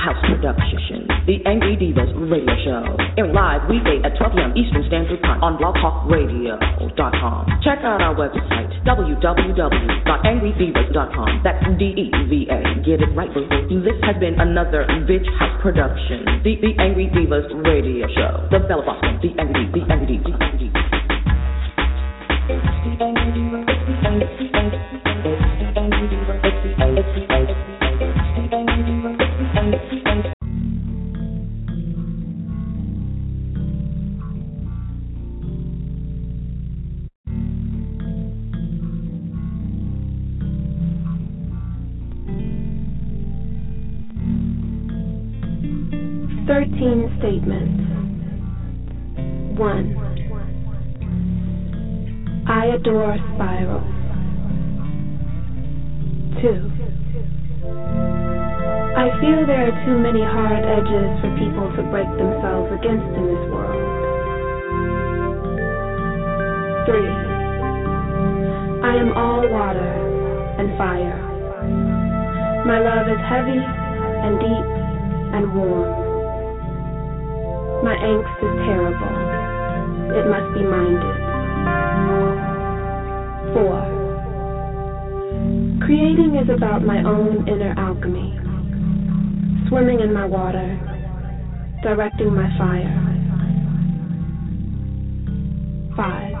House Production, The Angry Divas Radio Show. In live weekday at 12 p.m. Eastern Standard Time on blogtalkradio.com. Check out our website, www.angrydivas.com. That's D-E-V-A. Get it right, boo. This has been another Bitch House Production, The, the Angry Divas Radio Show. The Bella Boston, The Angry, The Angry, The Angry. angst is terrible. It must be minded. 4. Creating is about my own inner alchemy. Swimming in my water. Directing my fire. 5.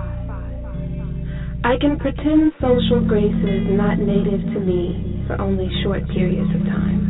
I can pretend social grace is not native to me for only short periods of time.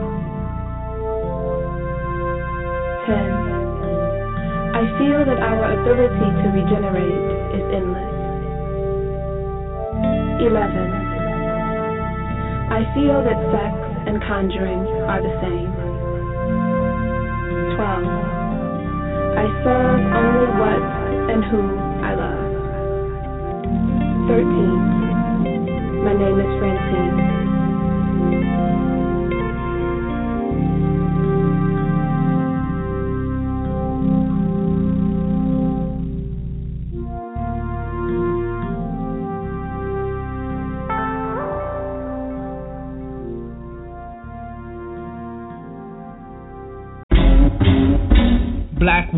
10. I feel that our ability to regenerate is endless. 11. I feel that sex and conjuring are the same. 12. I serve only what and who I love. 13. My name is Francine.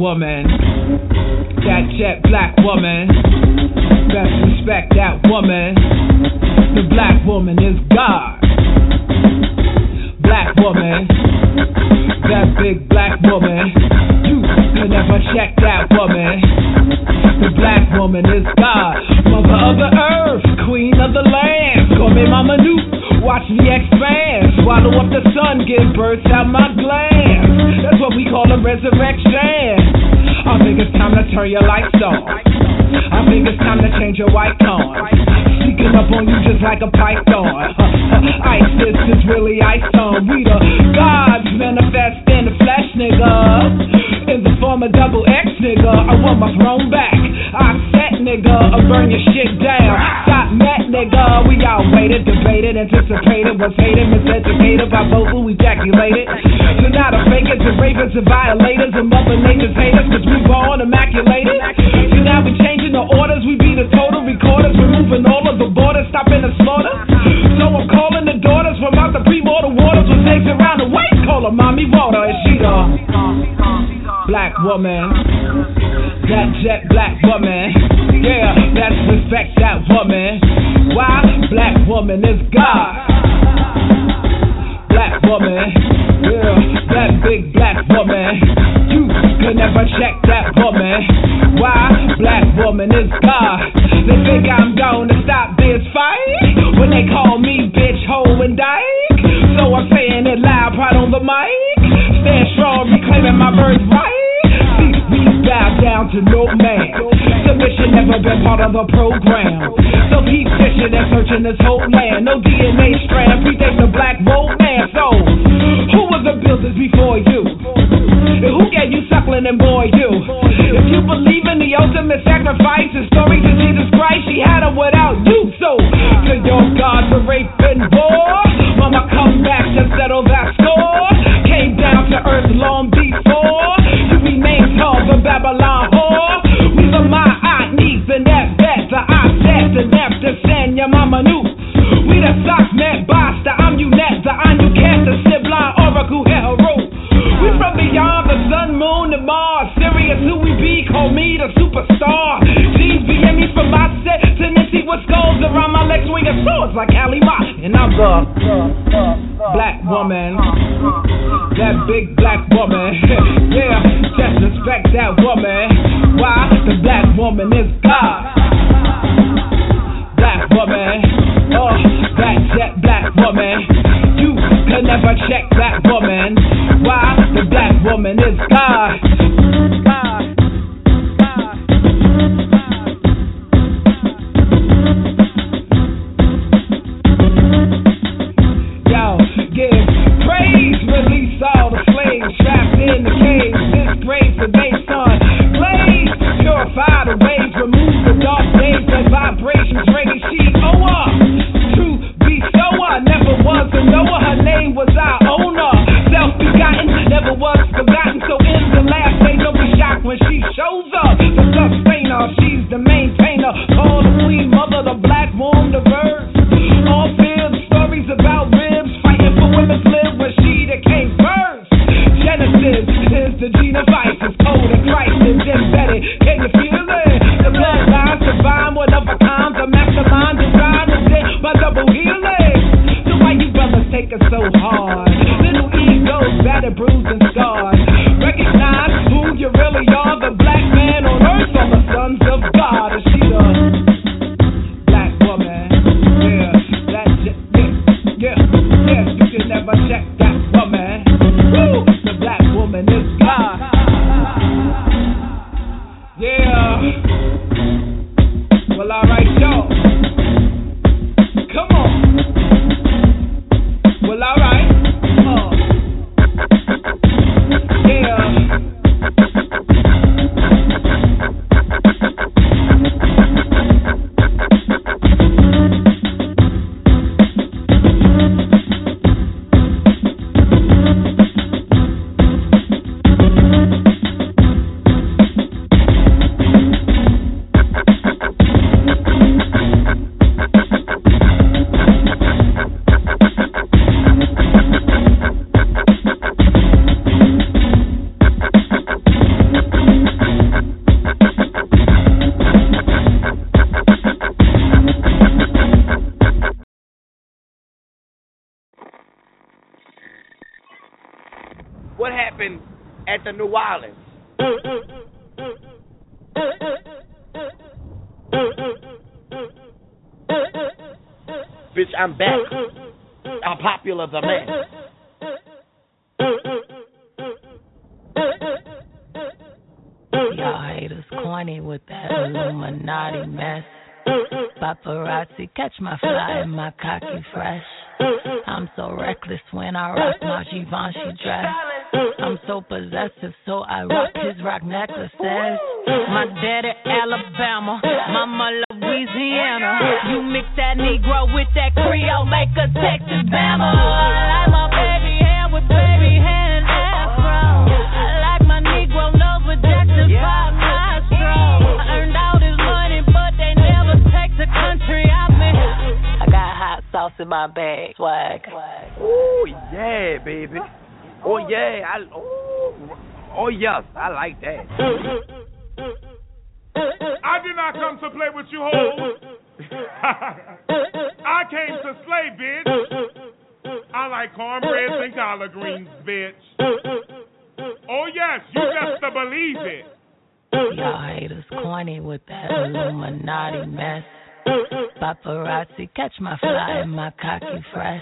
Woman. That jet black woman. Best respect that woman. The black woman is God. Black woman. That big black woman. You can never check that woman. The black woman is God. Mother of the earth. Queen of the land. Call me Mama Nuke. Watch me expand. Swallow up the sun. Give birth out my glands. What we call a resurrection. I think it's time to turn your lights on. I think it's time to change your white con. Sneaking up on you just like a python. ISIS is really ice on. We the gods manifest in the flesh, nigga. In the form of double X, nigga. I want my throne back. I set, nigga. I burn your shit down. Stop nigga. We all waited, debated, anticipated, was hated, miseducated by both who ejaculated. So now the fakers and ravens and violators and mother nature's haters, cause we born immaculated. So now we changing the orders, we be the total recorders, removing all of the borders, stopping the slaughter. So I'm calling the daughters from out the pre-mortal waters with snakes around the waist, call her mommy water, and she the black woman. That jet black woman. Yeah, that's respect that woman. Why? Black woman is God. Black woman. Yeah, that big black woman. You can never check that woman. Why? Black woman is God. They think I'm gonna stop this fight when they call me bitch, hoe, and dyke. So I'm saying it loud, right on the mic. Stand strong, reclaiming my birthright. No man. Submission never been part of the program. So keep fishing and searching this whole land. No DNA strand predates the black romance. So, who was the builders before you? And who gave you suckling and boy you? If you believe in the ultimate sacrifice and story to Jesus Christ, she had it without you. So, to your God for rape and war, mama come back to settle that score. Came down to earth long I oh, oh yes, I like that. I did not come to play with you hoes. I came to slay, bitch. I like cornbread and collard greens, bitch. Oh yes, you best believe it. Y'all haters corny with that Illuminati mess. Paparazzi, catch my fly and my cocky fresh.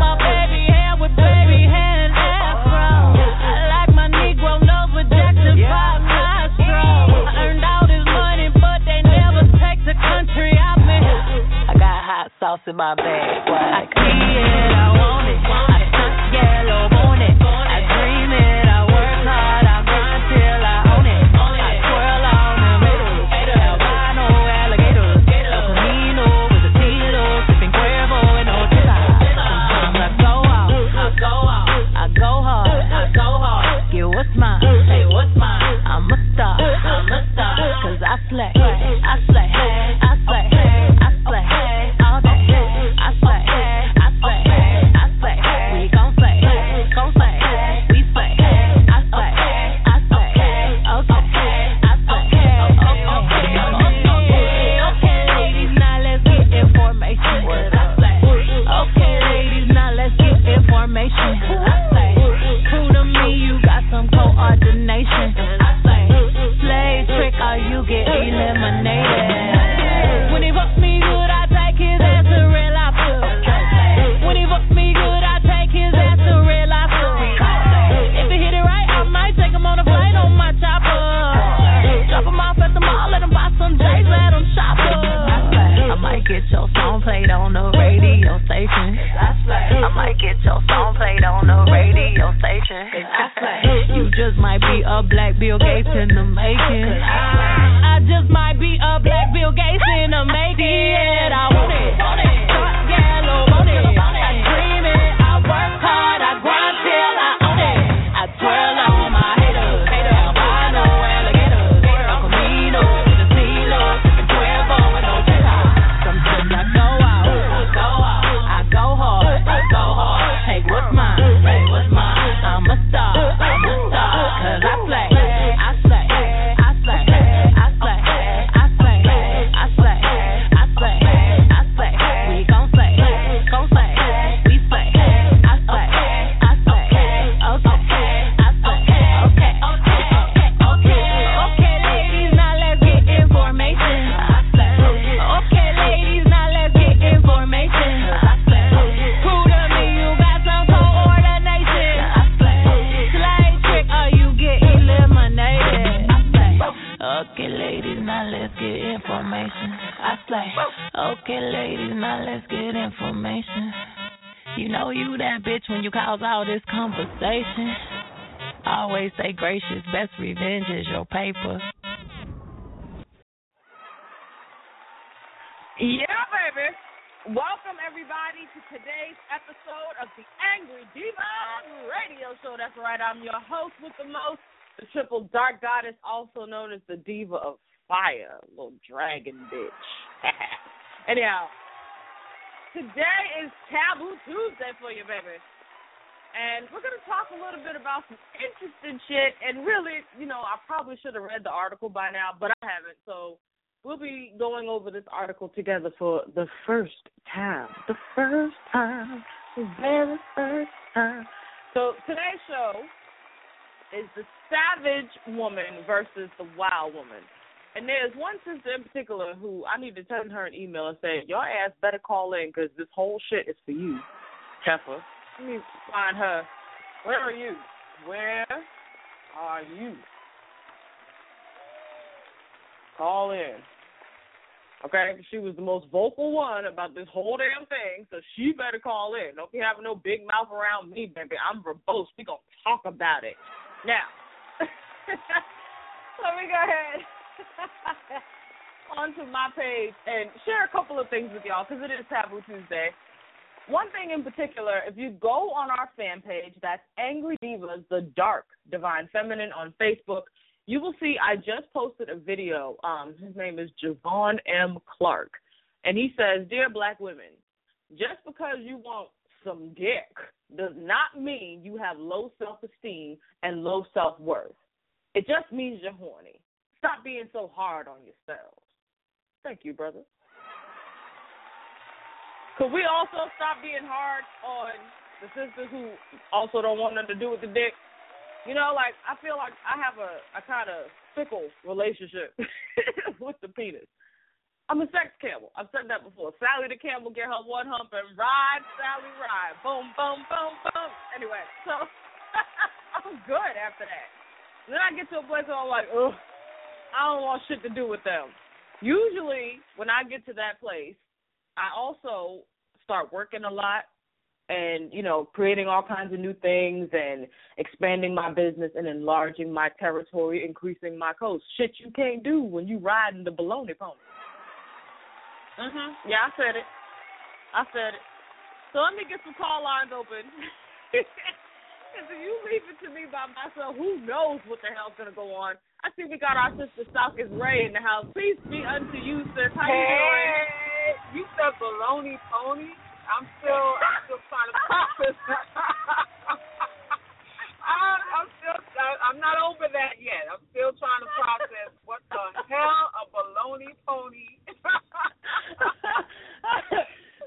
Sauce in my bag. I see it, I want it. I stunt yellow on it. I dream it, I work hard, I grind till I own it. I twirl on them haters, albino alligators. El Camino with a Tito, sipping Cuervo and Ochita. Sometimes I go out, I go out, I go hard, I go hard. Get what's mine, hey, what's mine? I'm a star, I'm a star. Cause I slay, I slay, just might be a black Bill Gates in the making. Fire, little dragon bitch. Anyhow, today is Taboo Tuesday for you, baby. And we're going to talk a little bit about some interesting shit. And really, you know, I probably should have read the article by now, but I haven't. So we'll be going over this article together for the first time. The first time. The very first time. So today's show is the savage woman versus the wild woman. And there's one sister in particular who I need to send her an email and say, your ass better call in because this whole shit is for you, Heifer. Let me find her. Where are you? Where are you? Call in. Okay, she was the most vocal one about this whole damn thing, so she better call in. Don't be having no big mouth around me, baby. I'm verbose. We gonna talk about it. Now, let me go ahead onto my page and share a couple of things with y'all because it is Taboo Tuesday. One thing in particular, if you go on our fan page, that's Angry Divas, the Dark Divine Feminine on Facebook, you will see I just posted a video. Um, his name is Javon M. Clark. And he says, Dear black women, just because you want some dick does not mean you have low self esteem and low self worth. It just means you're horny. Stop being so hard on yourselves. Thank you, brother. Could we also stop being hard on the sisters who also don't want nothing to do with the dick? You know, like I feel like I have a a kind of fickle relationship with the penis. I'm a sex camel. I've said that before. Sally the camel get her one hump and ride, Sally ride. Boom, boom, boom, boom. Anyway, so I'm good after that. Then I get to a place where I'm like, ugh, I don't want shit to do with them. Usually, when I get to that place, I also start working a lot and, you know, creating all kinds of new things and expanding my business and enlarging my territory, increasing my coast. Shit you can't do when you riding the baloney pony. Mhm. Yeah, I said it. I said it. So let me get some call lines open. Because if you leave it to me by myself, who knows what the hell's gonna go on? I see we got our sister Stalkers Ray in the house. Please be unto you, sis. How you doing? Hey, you said baloney pony. I'm still, I'm still trying to process. I'm still, I'm not over that yet. I'm still trying to process what the hell a baloney pony.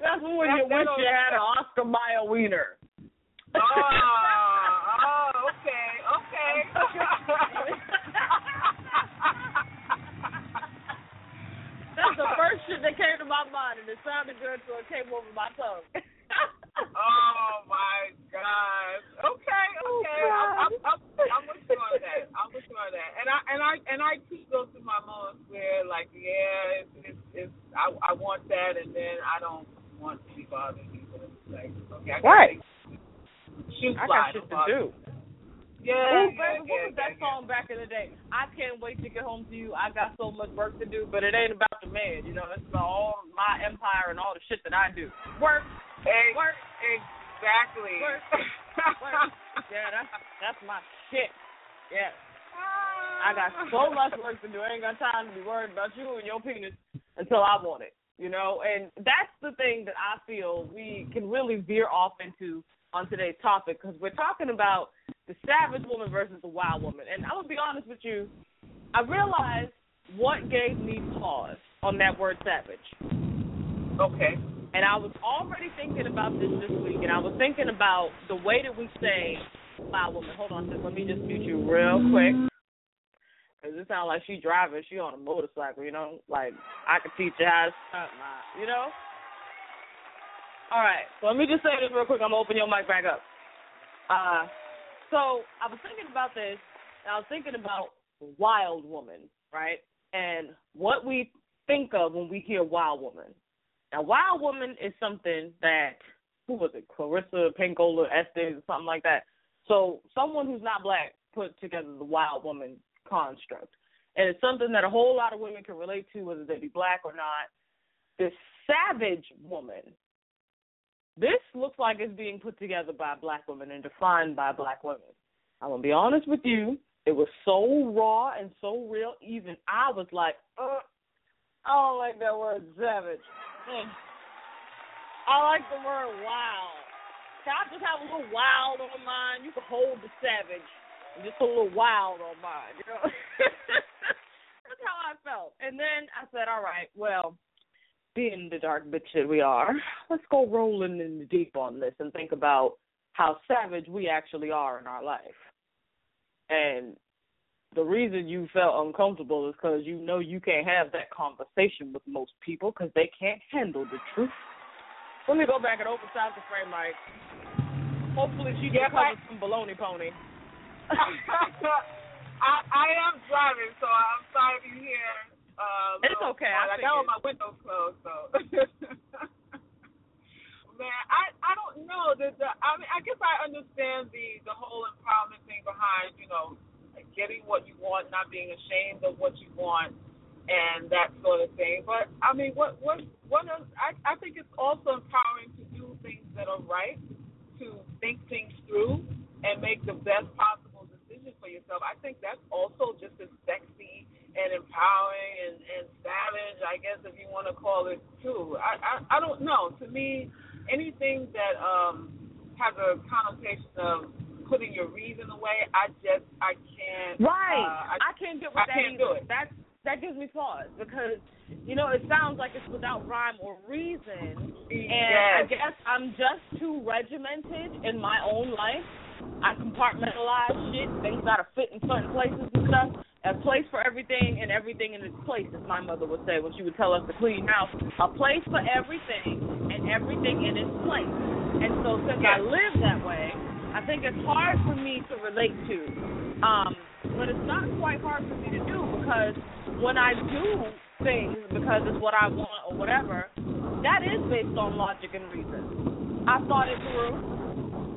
That's when you wish you had an Oscar Mayer wiener. Oh, oh, okay, okay. That's the first shit that came to my mind, and it sounded good, so it came over my tongue. oh my gosh. Okay, okay. Oh, I'm, I'm, I'm, I'm with you on that. I'm with you on that. And I and I and I too go through my moments where like, yeah, it's it's, it's I I want that, and then I don't want to be bothered either. Like, okay, I Right. Shoot I got shit to do. Yeah, Oh, yeah, baby, yeah, what was that yeah, song back in the day? I can't wait to get home to you. I got so much work to do, but it ain't about the man. You know, it's about all my empire and all the shit that I do. Work, yeah. work, Exactly. work, work. Yeah, that's that's my shit. Yeah. I got so much work to do. I ain't got time to be worried about you and your penis until I want it. You know, and that's the thing that I feel we can really veer off into on today's topic because we're talking about the savage woman versus the wild woman. And I'm gonna be honest with you, I realized what gave me pause on that word savage. Okay. And I was already thinking about this this week, and I was thinking about the way that we say wild woman. Hold on, let me just mute you real quick. Cause it sounds like she driving. She on a motorcycle, you know. Like I could teach you how to stunt, you know. All right, so let me just say this real quick. I'm gonna open your mic back up. Uh, so I was thinking about this. And I was thinking about wild woman, right? And what we think of when we hear wild woman. Now, wild woman is something that who was it? Clarissa Pinkola Estes or something like that. So someone who's not black put together the wild woman construct, and it's something that a whole lot of women can relate to, whether they be black or not. This savage woman. This looks like it's being put together by black women and defined by black women. I'm gonna be honest with you. It was so raw and so real. Even I was like, uh, I don't like that word savage. Mm. I like the word wild. Can I just have a little wild on mine? You can hold the savage and just a little wild on mine, you know? That's how I felt. And then I said, all right, well, being the dark bitch that we are, let's go rolling in the deep on this and think about how savage we actually are in our life. And the reason you felt uncomfortable is because you know you can't have that conversation with most people because they can't handle the truth. Let me go back and open south the frame, Mike. Hopefully she can Yeah, cover some baloney pony. I I am driving, so I'm sorry if you hear. Uh, It's okay, I. I got all my windows closed, so. Man, I I don't know. The, the I mean, I guess I understand the the whole empowerment thing behind you know getting what you want, not being ashamed of what you want, and that sort of thing. But I mean, what what what is? I I think it's also empowering to do things that are right, to think things through, and make the best possible decision for yourself. I think that's also just as sexy and empowering and, and savage, I guess if you want to call it too. I, I I don't know. To me, anything that um has a connotation of putting your reason away. I just I can't. Right. Uh, I, I can't get with I that can't either. do it. That's that gives me pause because you know it sounds like it's without rhyme or reason, and I guess I'm just too regimented in my own life. I compartmentalize shit. Things gotta fit in certain places and stuff. A place for everything and everything in its place, as my mother would say when she would tell us to clean house. A place for everything and everything in its place. And so since I live that way, I think it's hard for me to relate to. Um, but it's not quite hard for me to do because when I do things because it's what I want or whatever, that is based on logic and reason. I've thought it through.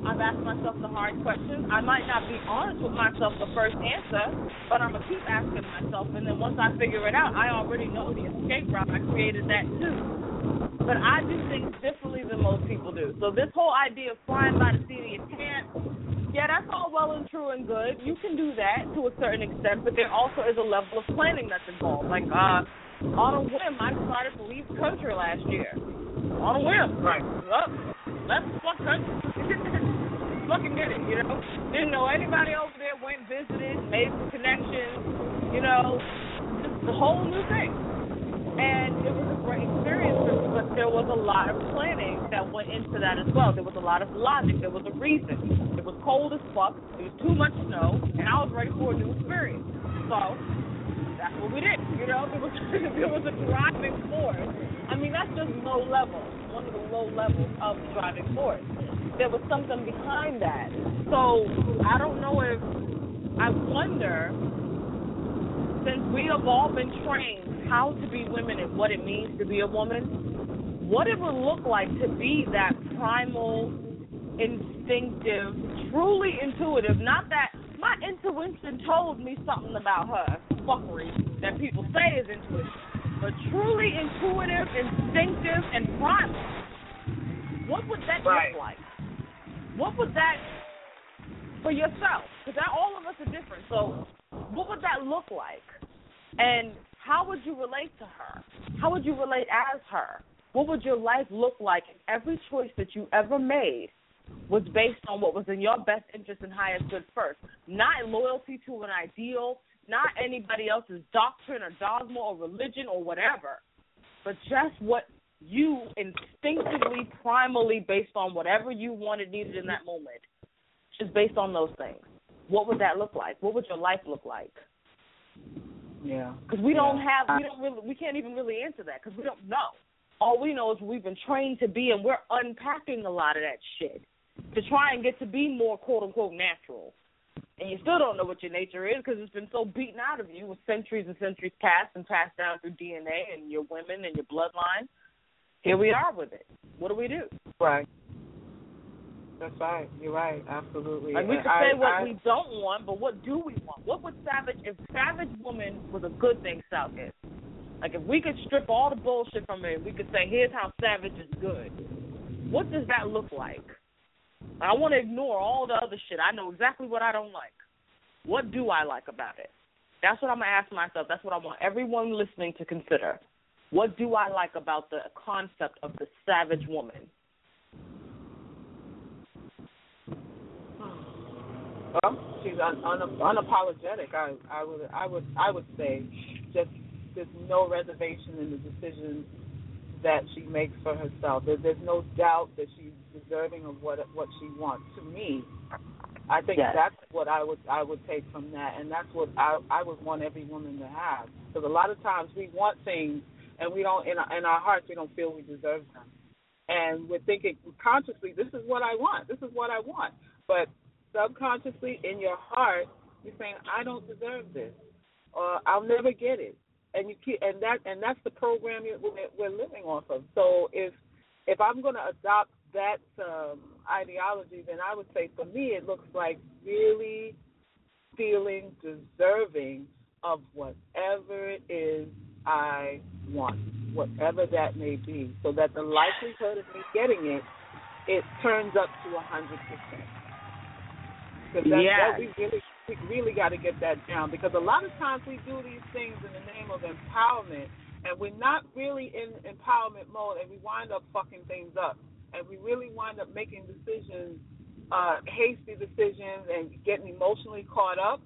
I've asked myself the hard questions. I might not be honest with myself the first answer, but I'm gonna keep asking myself, and then once I figure it out, I already know the escape route. I created that too. But I do things differently than most people do. So this whole idea of flying by the seat of your pants, yeah, that's all well and true and good. You can do that to a certain extent, but there also is a level of planning that's involved. Like, uh, on a whim, I decided to leave the country last year. On a whim. Right. Look, let's fuck country. Fucking did it, you know? Didn't know anybody over there, went visited, made some connections, you know, just a whole new thing. And it was a great experience, but there was a lot of planning that went into that as well. There was a lot of logic. There was a reason. It was cold as fuck. It was too much snow, and I was ready for a new experience. So that's what we did. You know, there was there was a driving force. I mean, that's just low level. One of the low levels of driving force. There was something behind that. So I don't know if I wonder since we have all been trained how to be women and what it means to be a woman, what it would look like to be that primal, instinctive, truly intuitive. Not that my intuition told me something about her fuckery that people say is intuition, but truly intuitive, instinctive, and primal. What would that Right. look like? What would that for yourself? Because all of us are different. So, what would that look like? And how would you relate to her? How would you relate as her? What would your life look like if every choice that you ever made was based on what was in your best interest and highest good first? Not loyalty to an ideal, not anybody else's doctrine or dogma or religion or whatever, but just what you instinctively, primally, based on whatever you wanted, needed in that moment, just based on those things. What would that look like? What would your life look like? Yeah. Because we don't have, we don't really, we can't even really answer that because we don't know. All we know is we've been trained to be, and we're unpacking a lot of that shit to try and get to be more quote unquote natural. And you still don't know what your nature is because it's been so beaten out of you with centuries and centuries passed and passed down through DNA and your women and your bloodline. Here we are with it. What do we do? Right. That's right. You're right. Absolutely. Like we And could I- say what I- we don't want, but what do we want? What would Savage if Savage Woman was a good thing, South is? Like if we could strip all the bullshit from it, we could say, here's how Savage is good. What does that look like? I want to ignore all the other shit. I know exactly what I don't like. What do I like about it? That's what I'm gonna ask myself. That's what I want everyone listening to consider. What do I like about the concept of the savage woman? Well, she's un, un, unapologetic. I, I would, I would, I would say, just there's no reservation in the decisions that she makes for herself. There, there's no doubt that she's deserving of what what she wants. To me, I think Yes. that's what I would I would take from that, and that's what I I would want every woman to have. Because a lot of times we want things, and we don't in our, in our hearts we don't feel we deserve them, and we're thinking consciously, this is what I want, this is what I want, but subconsciously in your heart you're saying I don't deserve this, or I'll never get it, and you keep and that and that's the program we're, we're living off of. So if if I'm going to adopt that um, ideology, then I would say for me it looks like really feeling deserving of whatever it is I want, whatever that may be, so that the likelihood of me getting it, it turns up to a hundred percent. Because that, Yes. that we really we really got to get that down. Because a lot of times we do these things in the name of empowerment, and we're not really in empowerment mode, and we wind up fucking things up, and we really wind up making decisions uh, hasty decisions and getting emotionally caught up,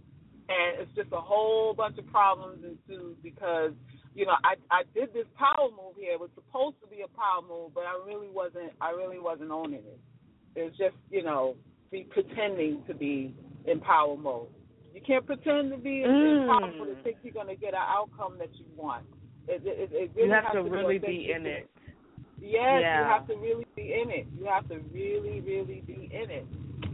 and it's just a whole bunch of problems ensues because you know I I did this power move here. It was supposed to be a power move, but I really wasn't. I really wasn't owning it. It was just you know be pretending to be in power mode. You can't pretend to be Mm. powerful to think you're going to get an outcome that you want. It, it, it really You have has to really be in it. Yes, Yeah. you have to really be in it. You have to really, really be in it.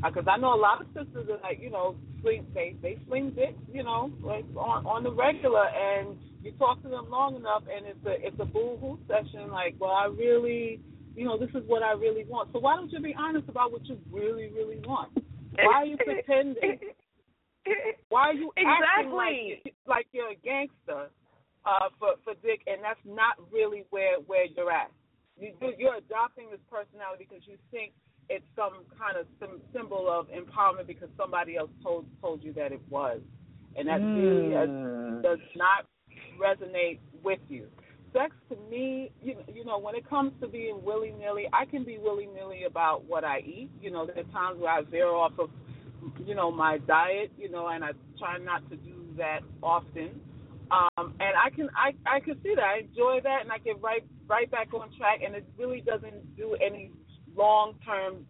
Because I know a lot of sisters are like, you know, swing they they swing dicks, you know, like on on the regular, and you talk to them long enough, and it's a it's a boo hoo session. Like, well, I really, you know, this is what I really want. So why don't you be honest about what you really, really want? Why are you pretending? Why are you acting Exactly. like like you're a gangster uh, for for Dick, and that's not really where where you're at. You you're adopting this personality because you think it's some kind of some symbol of empowerment because somebody else told told you that it was, and that really uh, Mm. does not resonate with you. Sex to me, you you know, when it comes to being willy nilly, I can be willy nilly about what I eat. You know, there are times where I veer off of, you know, my diet. You know, and I try not to do that often. Um, and I can I I can see that I enjoy that, and I get right right back on track, and it really doesn't do any long term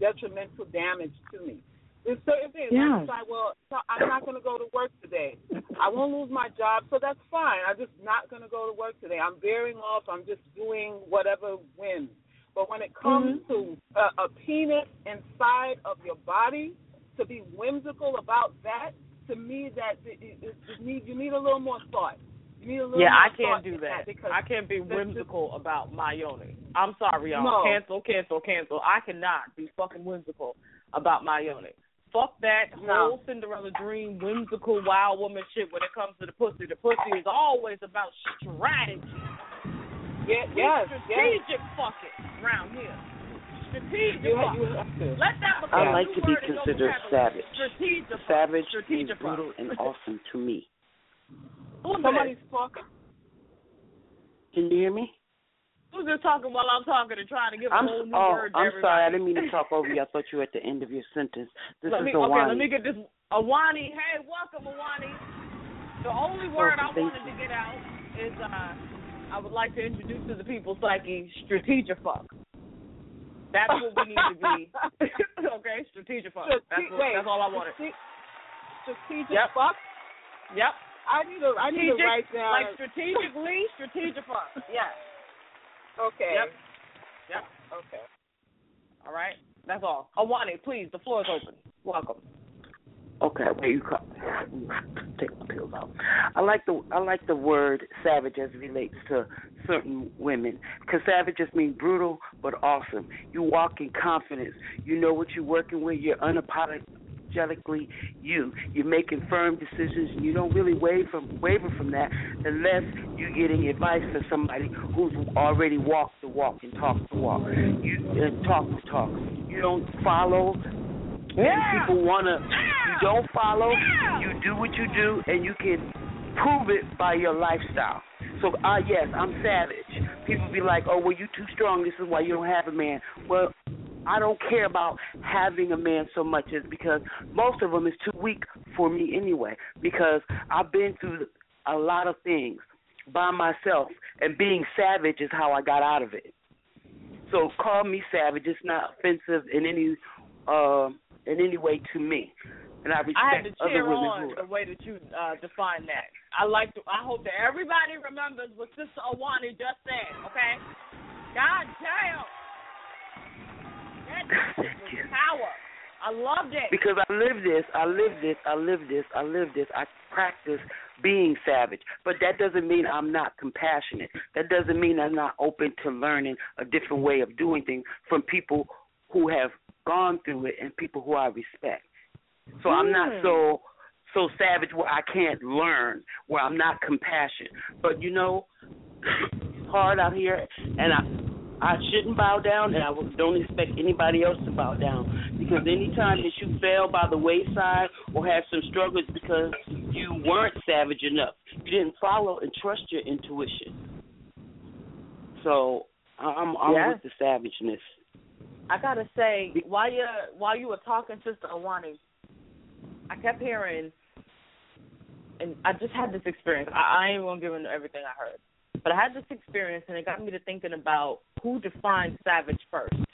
detrimental damage to me. There's certain things Yeah. I decide, well, so I'm not going to go to work today. I won't lose my job, so that's fine. I'm just not going to go to work today. I'm veering off. I'm just doing whatever wins. But when it comes to a, a penis inside of your body, to be whimsical about that, to me, that it, it, it need you need a little more thought. You need a little Yeah, more I can't do in that. I can't be whimsical about my yoni. I'm sorry, y'all. No. Cancel, cancel, cancel. I cannot be fucking whimsical about my yoni. Fuck that No. whole Cinderella dream, whimsical wild woman shit when it comes to the pussy. The pussy is always about strategy. Yeah, yes, yes. strategic fucking around here. Strategic You, fuck. you have to. Let that become I a like to be word in your considered savage. Strategic. Savage means Strategic fuck. brutal and awesome to me. Who's Somebody's this? talking. Can you hear me? Who's just talking while I'm talking and trying to give a I'm whole new oh, word to I'm everybody? sorry. I didn't mean to talk over you. I thought you were at the end of your sentence. This let is me, a okay, let me get this. Awani, hey, welcome, Awani. The only word I thank wanted to get out is uh, I would like to introduce to the people psyche strategic fuck. That's what we need to be. okay, strategic fuck. That's, what, wait, that's all I wanted. Strategic Yep. fuck. Yep. I need to. I need to write down. like strategically, strategic fuck. Yeah. okay. Yep. Yep. Okay. All right. That's all. Awani, please, the floor is open. Welcome. Okay, where you call, take my pills out. I like the I like the word savage as it relates to certain women because savage just means brutal but awesome. You walk in confidence. You know what you're working with. You're unapologetically you. You're making firm decisions. and You don't really waver from waver from that unless you're getting advice from somebody who's already walked the walk and talked the walk. You and talk the talk. You don't follow and people wanna you don't follow, you do what you do and you can prove it by your lifestyle. So uh yes, I'm savage. People be like, Oh well you too strong, this is why you don't have a man. Well, I don't care about having a man so much as because most of them is too weak for me anyway. Because I've been through a lot of things by myself, and being savage is how I got out of it. So call me savage. It's not offensive in any uh, in any way to me, and I respect I had to other cheer women on the way that you uh, define that. I like to. I hope that everybody remembers what Sister Awani just said. Okay. God damn. That power. I loved it. Because I live this, I live this, I live this, I live this. I practice being savage, but that doesn't mean I'm not compassionate. That doesn't mean I'm not open to learning a different way of doing things from people who have gone through it and people who I respect. So I'm not so so savage where I can't learn, where I'm not compassionate. But you know, it's hard out here, and I I shouldn't bow down, and I don't expect anybody else to bow down. Because anytime that you fail by the wayside or have some struggles because you weren't savage enough, you didn't follow and trust your intuition. So I'm I'm Yeah. with the savageness. I gotta say, while you while you were talking, Sister Awani, I kept hearing, and I just had this experience. I, I ain't gonna give into everything I heard, but I had this experience, and it got me to thinking about who defined savage 1st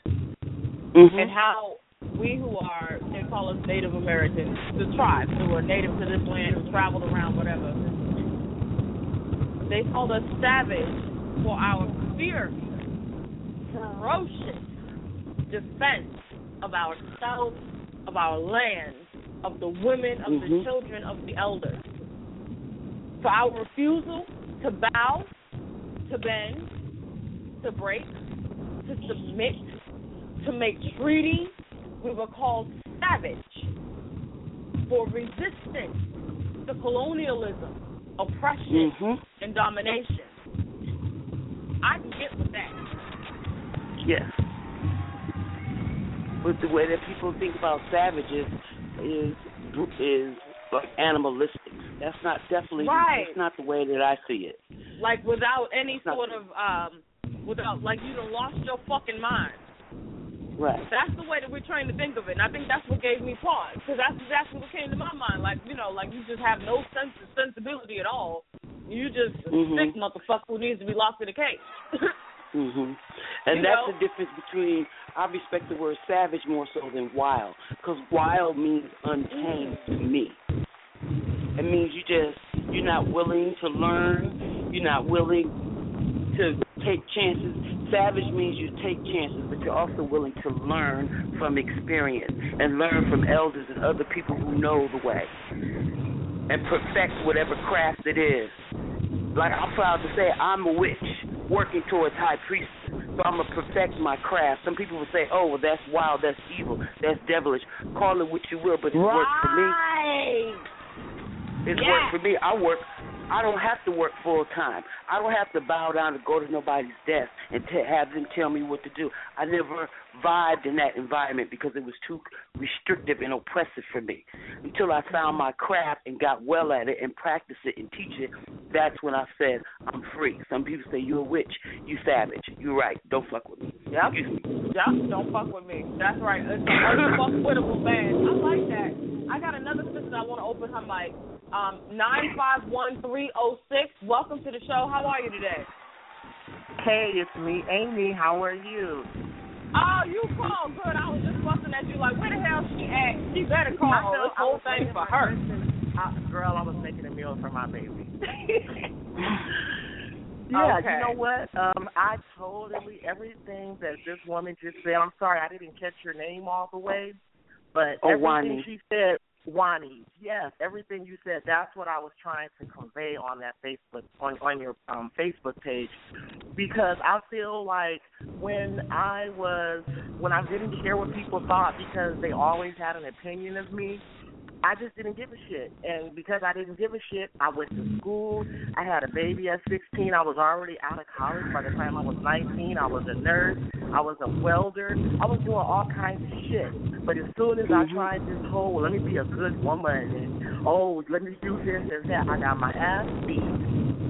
Mm-hmm. and how we who are they call us Native Americans, the tribes who are native to this land, who traveled around, whatever. They called us savage for our fierce, ferocious defense of ourselves, of our land, of the women, of the Mhm. children, of the elders. For our refusal to bow, to bend, to break, to submit, to make treaties, we were called savage for resistance to colonialism, oppression, Mhm. and domination. I can get with that. Yes. But the way that people think about savages is is like animalistic. That's not definitely Right. that's not the way that I see it. Like without any not- sort of um without like you done lost your fucking mind. Right. That's the way that we're trained to think of it, and I think that's what gave me pause because that's exactly what came to my mind. Like you know, like you just have no sense of sensibility at all. You just a Mhm. sick motherfucker who needs to be locked in a cage. Mhm. And You that's know? the difference between I respect the word savage more so than wild because wild means untamed to me. It means you just you're not willing to learn. You're not willing to take chances. Savage means you take chances, but you're also willing to learn from experience and learn from elders and other people who know the way and perfect whatever craft it is. Like I'm proud to say, I'm a witch working towards high priestess. So I'm gonna perfect my craft. Some people will say, "Oh, well, that's wild, that's evil, that's devilish." Call it what you will, but it's works for me. Right. It's Yeah. work for me. I work. I don't have to work full time. I don't have to bow down and go to nobody's desk and t- have them tell me what to do. I never vibed in that environment because it was too restrictive and oppressive for me. Until I found my craft and got well at it and practiced it and teach it, that's when I said I'm free. Some people say you're a witch, you savage. You're right. Don't fuck with me. Yep. Excuse me. Yep, don't fuck with me. That's right. It's an unfuckwittable band. I like that. I got another sister I want to open her mic. Um, nine five one three zero six. Welcome to the show. How are you today? Hey, it's me, Amy. How are you? Oh, you called good. I was just busting at you like, where the hell she at? She better call. I know, This I whole thing for her. Uh, girl, I was making a meal for my baby. yeah, Okay. you know what? Um, I totally everything that this woman just said. I'm sorry, I didn't catch your name all the way, but Oh, everything Wani. she said, Wani. Yes, everything you said. That's what I was trying to convey on that Facebook on on your um Facebook page, because I feel like when I was when I didn't care what people thought because they always had an opinion of me. I just didn't give a shit. And because I didn't give a shit, I went to school. I had a baby at 16. I was already out of college by the time I was 19. I was a nurse. I was a welder. I was doing all kinds of shit. But as soon as I mm-hmm. tried this whole, let me be a good woman and, oh, let me do this and that, I got my ass beat.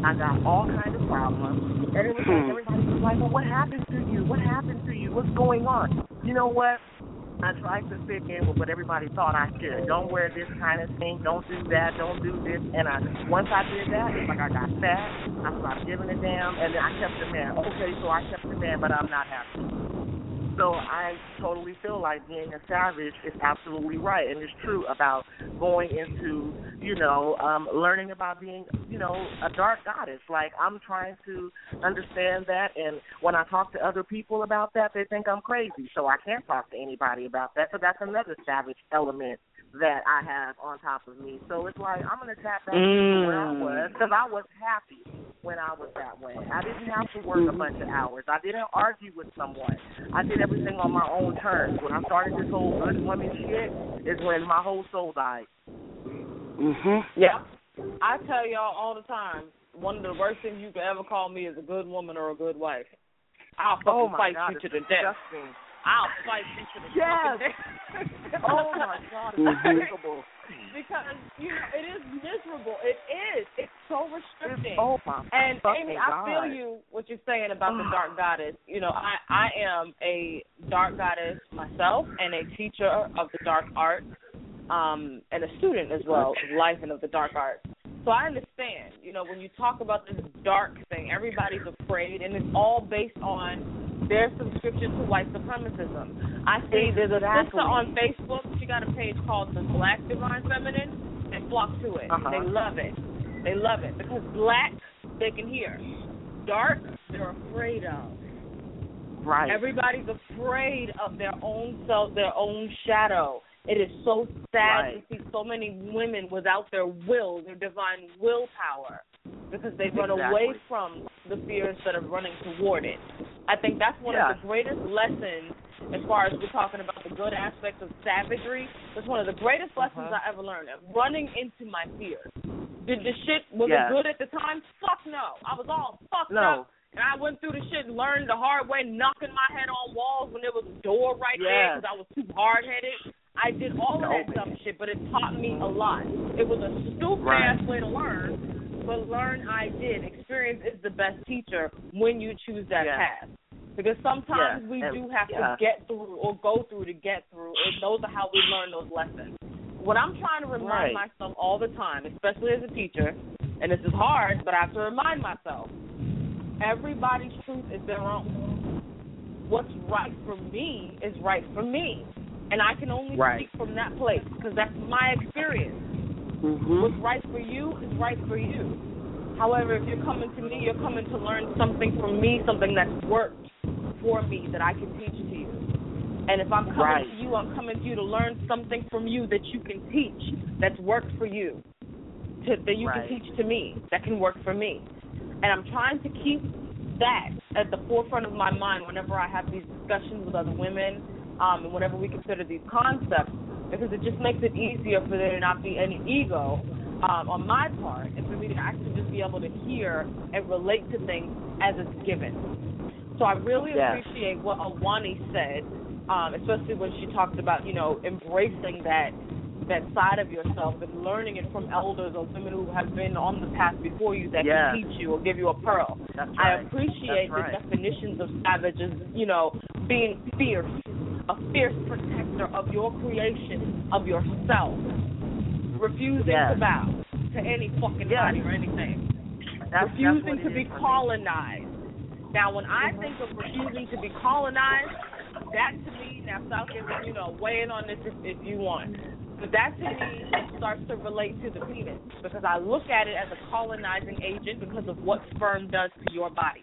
I got all kinds of problems. And it was like, hmm. everybody was like, well, what happened to you? What happened to you? What's going on? You know what? I tried to fit in with what everybody thought I should. Don't wear this kind of thing. Don't do that. Don't do this. And I once I did that, it's like I got fat. I stopped giving a damn, and then I kept the man. Okay, so I kept the man, but I'm not happy. So I totally feel like being a savage is absolutely right, and it's true about going into, you know, um, learning about being, you know, a dark goddess. Like I'm trying to understand that, and when I talk to other people about that, they think I'm crazy. So I can't talk to anybody about that. So that's another savage element that I have on top of me. So it's like I'm gonna tap back into where I was because I was happy when I was that way. I didn't have to work a bunch of hours. I didn't argue with someone. I did everything on my own terms. When I started this whole good woman shit is when my whole soul died. Mhm. Yeah. I tell y'all all the time, one of the worst things you could ever call me is a good woman or a good wife. I'll fucking Oh fight God, you to the death. disgusting. I'll fight you to the Yes. fucking death. Oh my God, it's Mhm. unthinkable. Because you know it is miserable. It is. It's so restricting. It's, oh my and Amy, God. I feel you what you're saying about the dark goddess. You know, I I am a dark goddess myself and a teacher of the dark arts, um, and a student as well of life and of the dark arts. So I understand, you know, when you talk about this dark thing, everybody's afraid, and it's all based on their subscription to white supremacism. I see there's a sister on Facebook. She got a page called the Black Divine Feminine. They flock to it. Uh-huh. They love it. They love it because black they can hear, dark they're afraid of. Right. Everybody's afraid of their own self, their own shadow. It is so sad Right. to see so many women without their will, their divine willpower, because they run away from the fear instead of running toward it. I think that's one Yeah. of the greatest lessons as far as we're talking about the good aspects of savagery. That's one of the greatest lessons Uh-huh. I ever learned. of Running into my fears. Did the shit was Yes. it good at the time? Fuck no. I was all fucked No. up. And I went through the shit and learned the hard way, knocking my head on walls when there was a door right there because I was too hard headed. I did all of that dumb shit, but it taught me a lot. It was a stupid Right. ass way to learn, but learn I did. Experience is the best teacher when you choose that Yes. path. Because sometimes Yes, we and- do have yeah. to get through or go through to get through, and those are how we learn those lessons. What I'm trying to remind Right. myself all the time, especially as a teacher, and this is hard, but I have to remind myself, everybody's truth is their own. What's right for me is right for me, and I can only Right. speak from that place because that's my experience. Mhm. What's right for you is right for you. However, if you're coming to me, you're coming to learn something from me, something that's worked for me that I can teach to you. And if I'm coming Right. to you, I'm coming to you to learn something from you that you can teach, that's worked for you, to, that you Right. can teach to me, that can work for me. And I'm trying to keep that at the forefront of my mind whenever I have these discussions with other women, um, and whenever we consider these concepts, because it just makes it easier for there to not be any ego um, on my part, and for me to actually just be able to hear and relate to things as it's given. So I really appreciate what Awani said, um, especially when she talked about you know embracing that that side of yourself and learning it from elders or women who have been on the path before you that Yes. can teach you or give you a pearl. That's I appreciate That's right. the definitions of savage as, you know, being fierce, a fierce protector of your creation, of yourself, refusing Yes. to bow to any fucking Yes. body or anything, That's, that's refusing what it to be is colonized. Now, when I think of refusing to be colonized, that to me, now South can, you know, weigh in on this if, if you want. But that to me starts to relate to the penis because I look at it as a colonizing agent because of what sperm does to your body.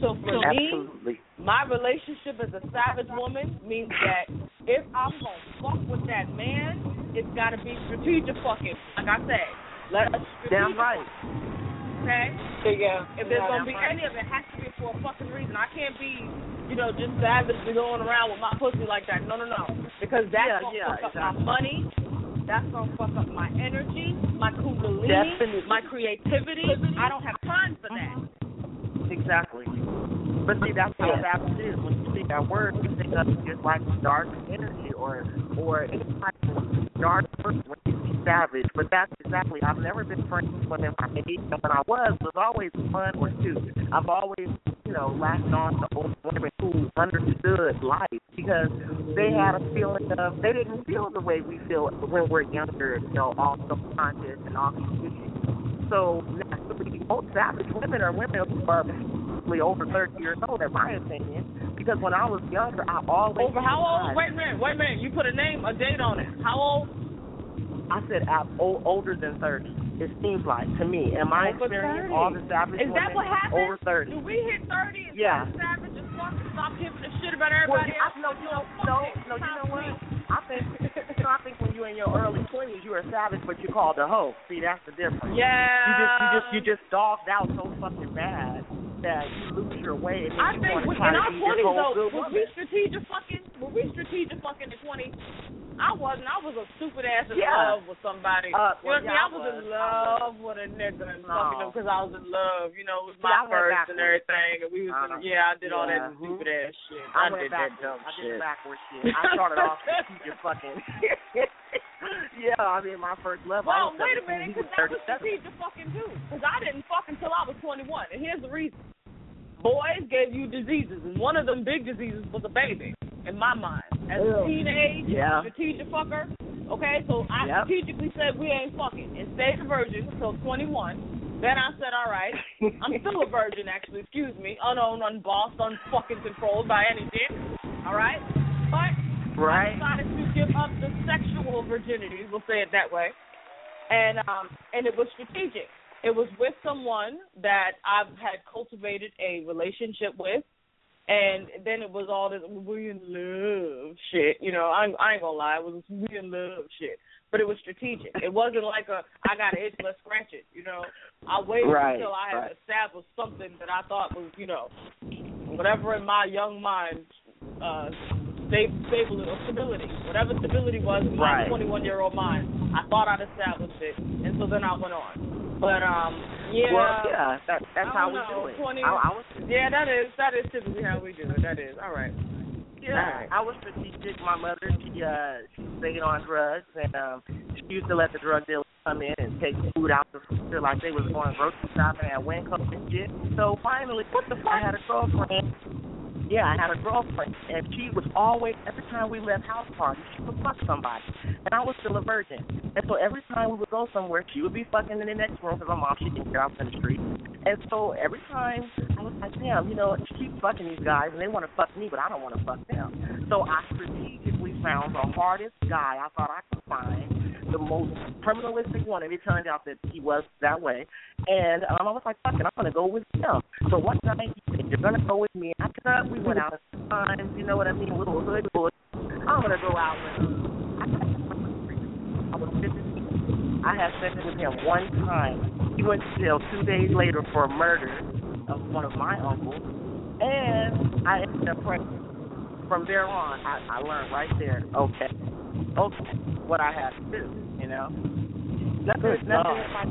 So for me, my relationship as a savage woman means that if I'm gonna fuck with that man, it's gotta be strategic fucking. Like I said, let us Damn right. Okay? Yeah. If there's Yeah, gonna be right. any of it, it has to be for a fucking reason. I can't be, you know, just savagely going around with my pussy like that. No, no, no. Because that's Yeah, gonna yeah, fuck up my money. That's gonna fuck up my energy, my kundalini, Definitely. my creativity. I don't have time for that. Mm-hmm. Exactly. But see, that's how savage is. When you see that word, you think of it just like dark energy or or any type dark person when you see savage. But that's exactly. I've never been friends with women my age, and when I was, was always one or two. I've always, you know, latched on to old women who understood life because they had a feeling of they didn't feel the way we feel when we're younger, you know, all subconscious and all these issues. So naturally, most savage women are women who are basically over 30 years old, in my opinion. Because when I was younger, I always Over how old? Wait a minute, wait a minute. You put a name, a date on it. How old? I said I'm older than 30. It seems like to me, in my Over experience, 30. all the savage Is women that what over 30. Do we hit 30 and Yeah. savage as fuck and stop giving a shit about Well, everybody I, no, you know, no, no, you know what? I think, you know, I think when you're in your early 20s, you're a savage, but you're called a hoe. See, that's the difference. Yeah. You just, you just, you just dogged out so fucking bad that you lose your way, and I you think in our twenties though, woman. we strategic fucking? Were we strategic fucking in twenties? I wasn't. I was a stupid ass in Yeah. love with somebody. Uh, you know what I mean? I was, I in was. love with a nigga and No. because I was in love. You know, it was my I first and everything, and we was. Uh, yeah, I did all yeah. that stupid ass shit. I, I, went did that backwards. dumb I did shit. backward shit. I started off strategic fucking. Yeah, I mean my first love. Well, I was wait a minute, because was that was 37. to fucking do. Because I didn't fuck until I was 21, and here's the reason: boys gave you diseases, and one of them big diseases was a baby. In my mind, as a Ew. teenage Yeah. strategic fucker, okay, so I Yep. strategically said we ain't fucking and stayed a virgin until 21. Then I said, all right, I'm still a virgin, actually. Excuse me, unowned, unbossed, unfucking controlled by anything. All right, but Right. I decided to give up the sexual virginity. We'll say it that way, and um, and it was strategic. It was with someone that I've had cultivated a relationship with, and then it was all this we in love shit. You know, I, I ain't gonna lie, it was we in love shit. But it was strategic. It wasn't like a I got an itch, let's scratch it. You know, I waited Right, until I had right. established something that I thought was, you know, whatever in my young mind uh sta- stable or stability, whatever stability was in my Right. 21 year old mind. I thought I'd established it, and so then I went on. But um, yeah. Well, yeah, that, that's how don't we know, do it. 20 I, I was Yeah, that is that is typically how we do it. That is all right. Yeah. I was strategic. My mother, she uh, she stayed on drugs, and um, she used to let the drug dealers come in and take food out the freezer like they was going grocery shopping at Winco and shit. So finally, what the fuck? I had a girlfriend. Yeah, I had a girlfriend, and she was always every time we left house parties, she would fuck somebody, and I was still a virgin. And so every time we would go somewhere, she would be fucking in the next room because my mom she didn't get out in the street. And so every time I was like, damn, you know, she keeps fucking these guys, and they want to fuck me, but I don't want to fuck them. So I strategically found the hardest guy I thought I could find, the most criminalistic one, and it turned out that he was that way. And um, I was like, fuck it, I'm gonna go with him. So one night he said, you're gonna go with me. I got we went out a times, you know what I mean, little hood boys. I'm gonna go out with him. I was 15. I had sex with him one time. He went to jail two days later for murder of one of my uncles, and I ended up pregnant. From there on, I, I learned right there. Okay, okay, what I have to do. You know, nothing, nothing is by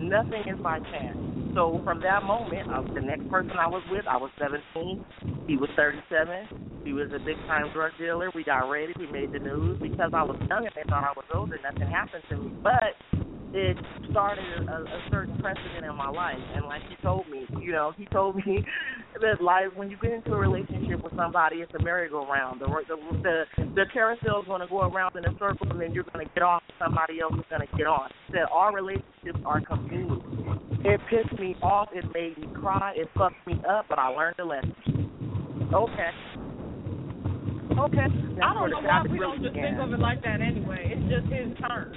nothing is by chance. So from that moment, uh, the next person I was with, I was 17. He was 37. He was a big time drug dealer. We got ready. We made the news because I was young and they thought I was older. Nothing happened to me, but it started a, a certain precedent in my life. And like he told me, you know, he told me that life when you get into a relationship with somebody, it's a merry-go-round. The the the, the carousel is going to go around in a circle, and then you're going to get off. Somebody else is going to get on. Said our relationships are communal. It pissed me off. It made me cry. It fucked me up, but I learned a lesson. Okay. Okay. I don't know why we don't just think of it like that anyway. It's just his turn.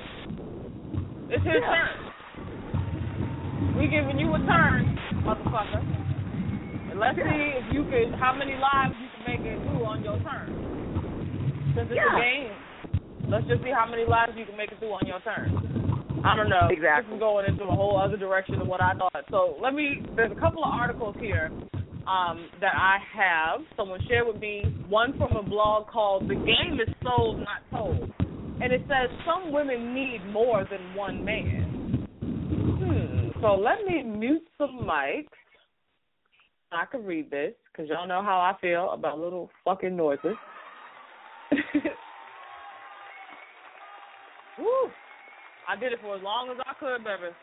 It's his Yeah. turn. We giving you a turn, motherfucker. And let's see if you could, how many lives you can make it through on your turn. Since it's a game, let's just see how many lives you can make it through on your turn. I don't know. Exactly. This is going into a whole other direction than what I thought. So let me. There's a couple of articles here um, that I have. Someone shared with me. One from a blog called "The Game Is Sold, Not Told," and it says some women need more than one man. Hmm. So let me mute some mics. I can read this because y'all know how I feel about little fucking noises. Woo! I did it for as long as I could, baby.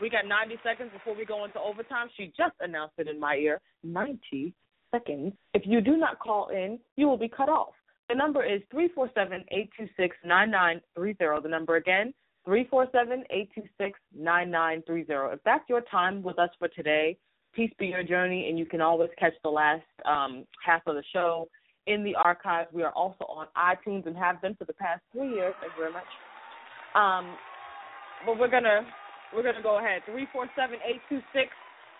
We got 90 seconds before we go into overtime. She just announced it in my ear. 90 seconds. If you do not call in, you will be cut off. The number is 347-826-9930. The number again, 347-826-9930. If that's your time with us for today, peace be your journey, and you can always catch the last um, half of the show in the archives. We are also on iTunes and have been for the past three years. Thank you very much. Um, but we're gonna we're gonna go ahead. Three four seven eight two six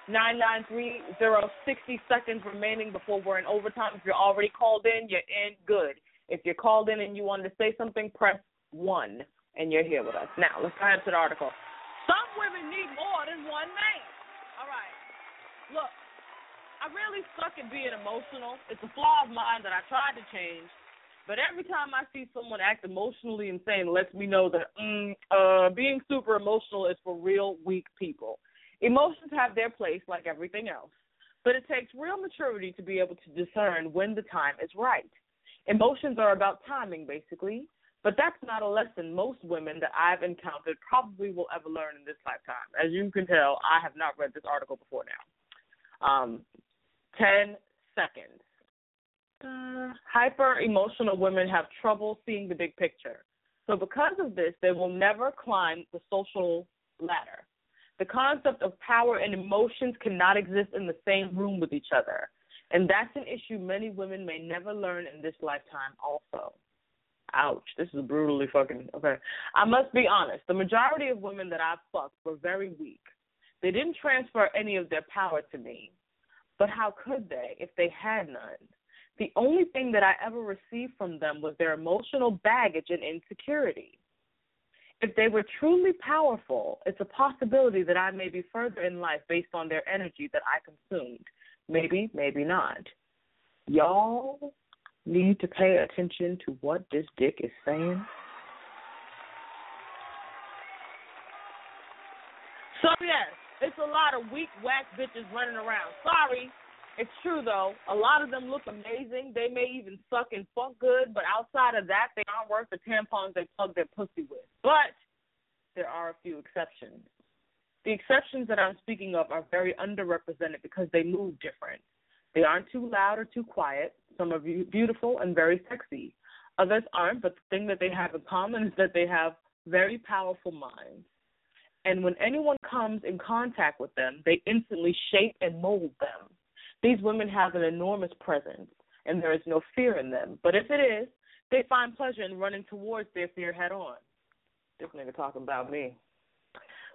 nine nine three zero. Sixty seconds remaining before we're in overtime. If you're already called in, you're in. Good. If you're called in and you wanted to say something, press one, and you're here with us. Now let's go ahead to the article. Some women need more than one man. All right. Look, I really suck at being emotional. It's a flaw of mine that I tried to change. But every time I see someone act emotionally insane, it lets me know that mm, uh, being super emotional is for real weak people. Emotions have their place like everything else, but it takes real maturity to be able to discern when the time is right. Emotions are about timing, basically, but that's not a lesson most women that I've encountered probably will ever learn in this lifetime. As you can tell, I have not read this article before now. Um, 10 seconds. Uh, hyper emotional women have trouble seeing the big picture. So, because of this, they will never climb the social ladder. The concept of power and emotions cannot exist in the same room with each other. And that's an issue many women may never learn in this lifetime, also. Ouch, this is brutally fucking okay. I must be honest, the majority of women that I've fucked were very weak. They didn't transfer any of their power to me. But how could they if they had none? The only thing that I ever received from them was their emotional baggage and insecurity. If they were truly powerful, it's a possibility that I may be further in life based on their energy that I consumed. Maybe, maybe not. Y'all need to pay attention to what this dick is saying. So, yes, it's a lot of weak, whack bitches running around. Sorry, it's true though. A lot of them look amazing. They may even suck and fuck good, but outside of that, they aren't worth the tampons they plug their pussy with. But there are a few exceptions. The exceptions that I'm speaking of are very underrepresented because they move different. They aren't too loud or too quiet. Some are beautiful and very sexy. Others aren't, but the thing that they have in common is that they have very powerful minds. And when anyone comes in contact with them, they instantly shape and mold them. These women have an enormous presence, and there is no fear in them. But if it is, they find pleasure in running towards their fear head on. This nigga talking about me.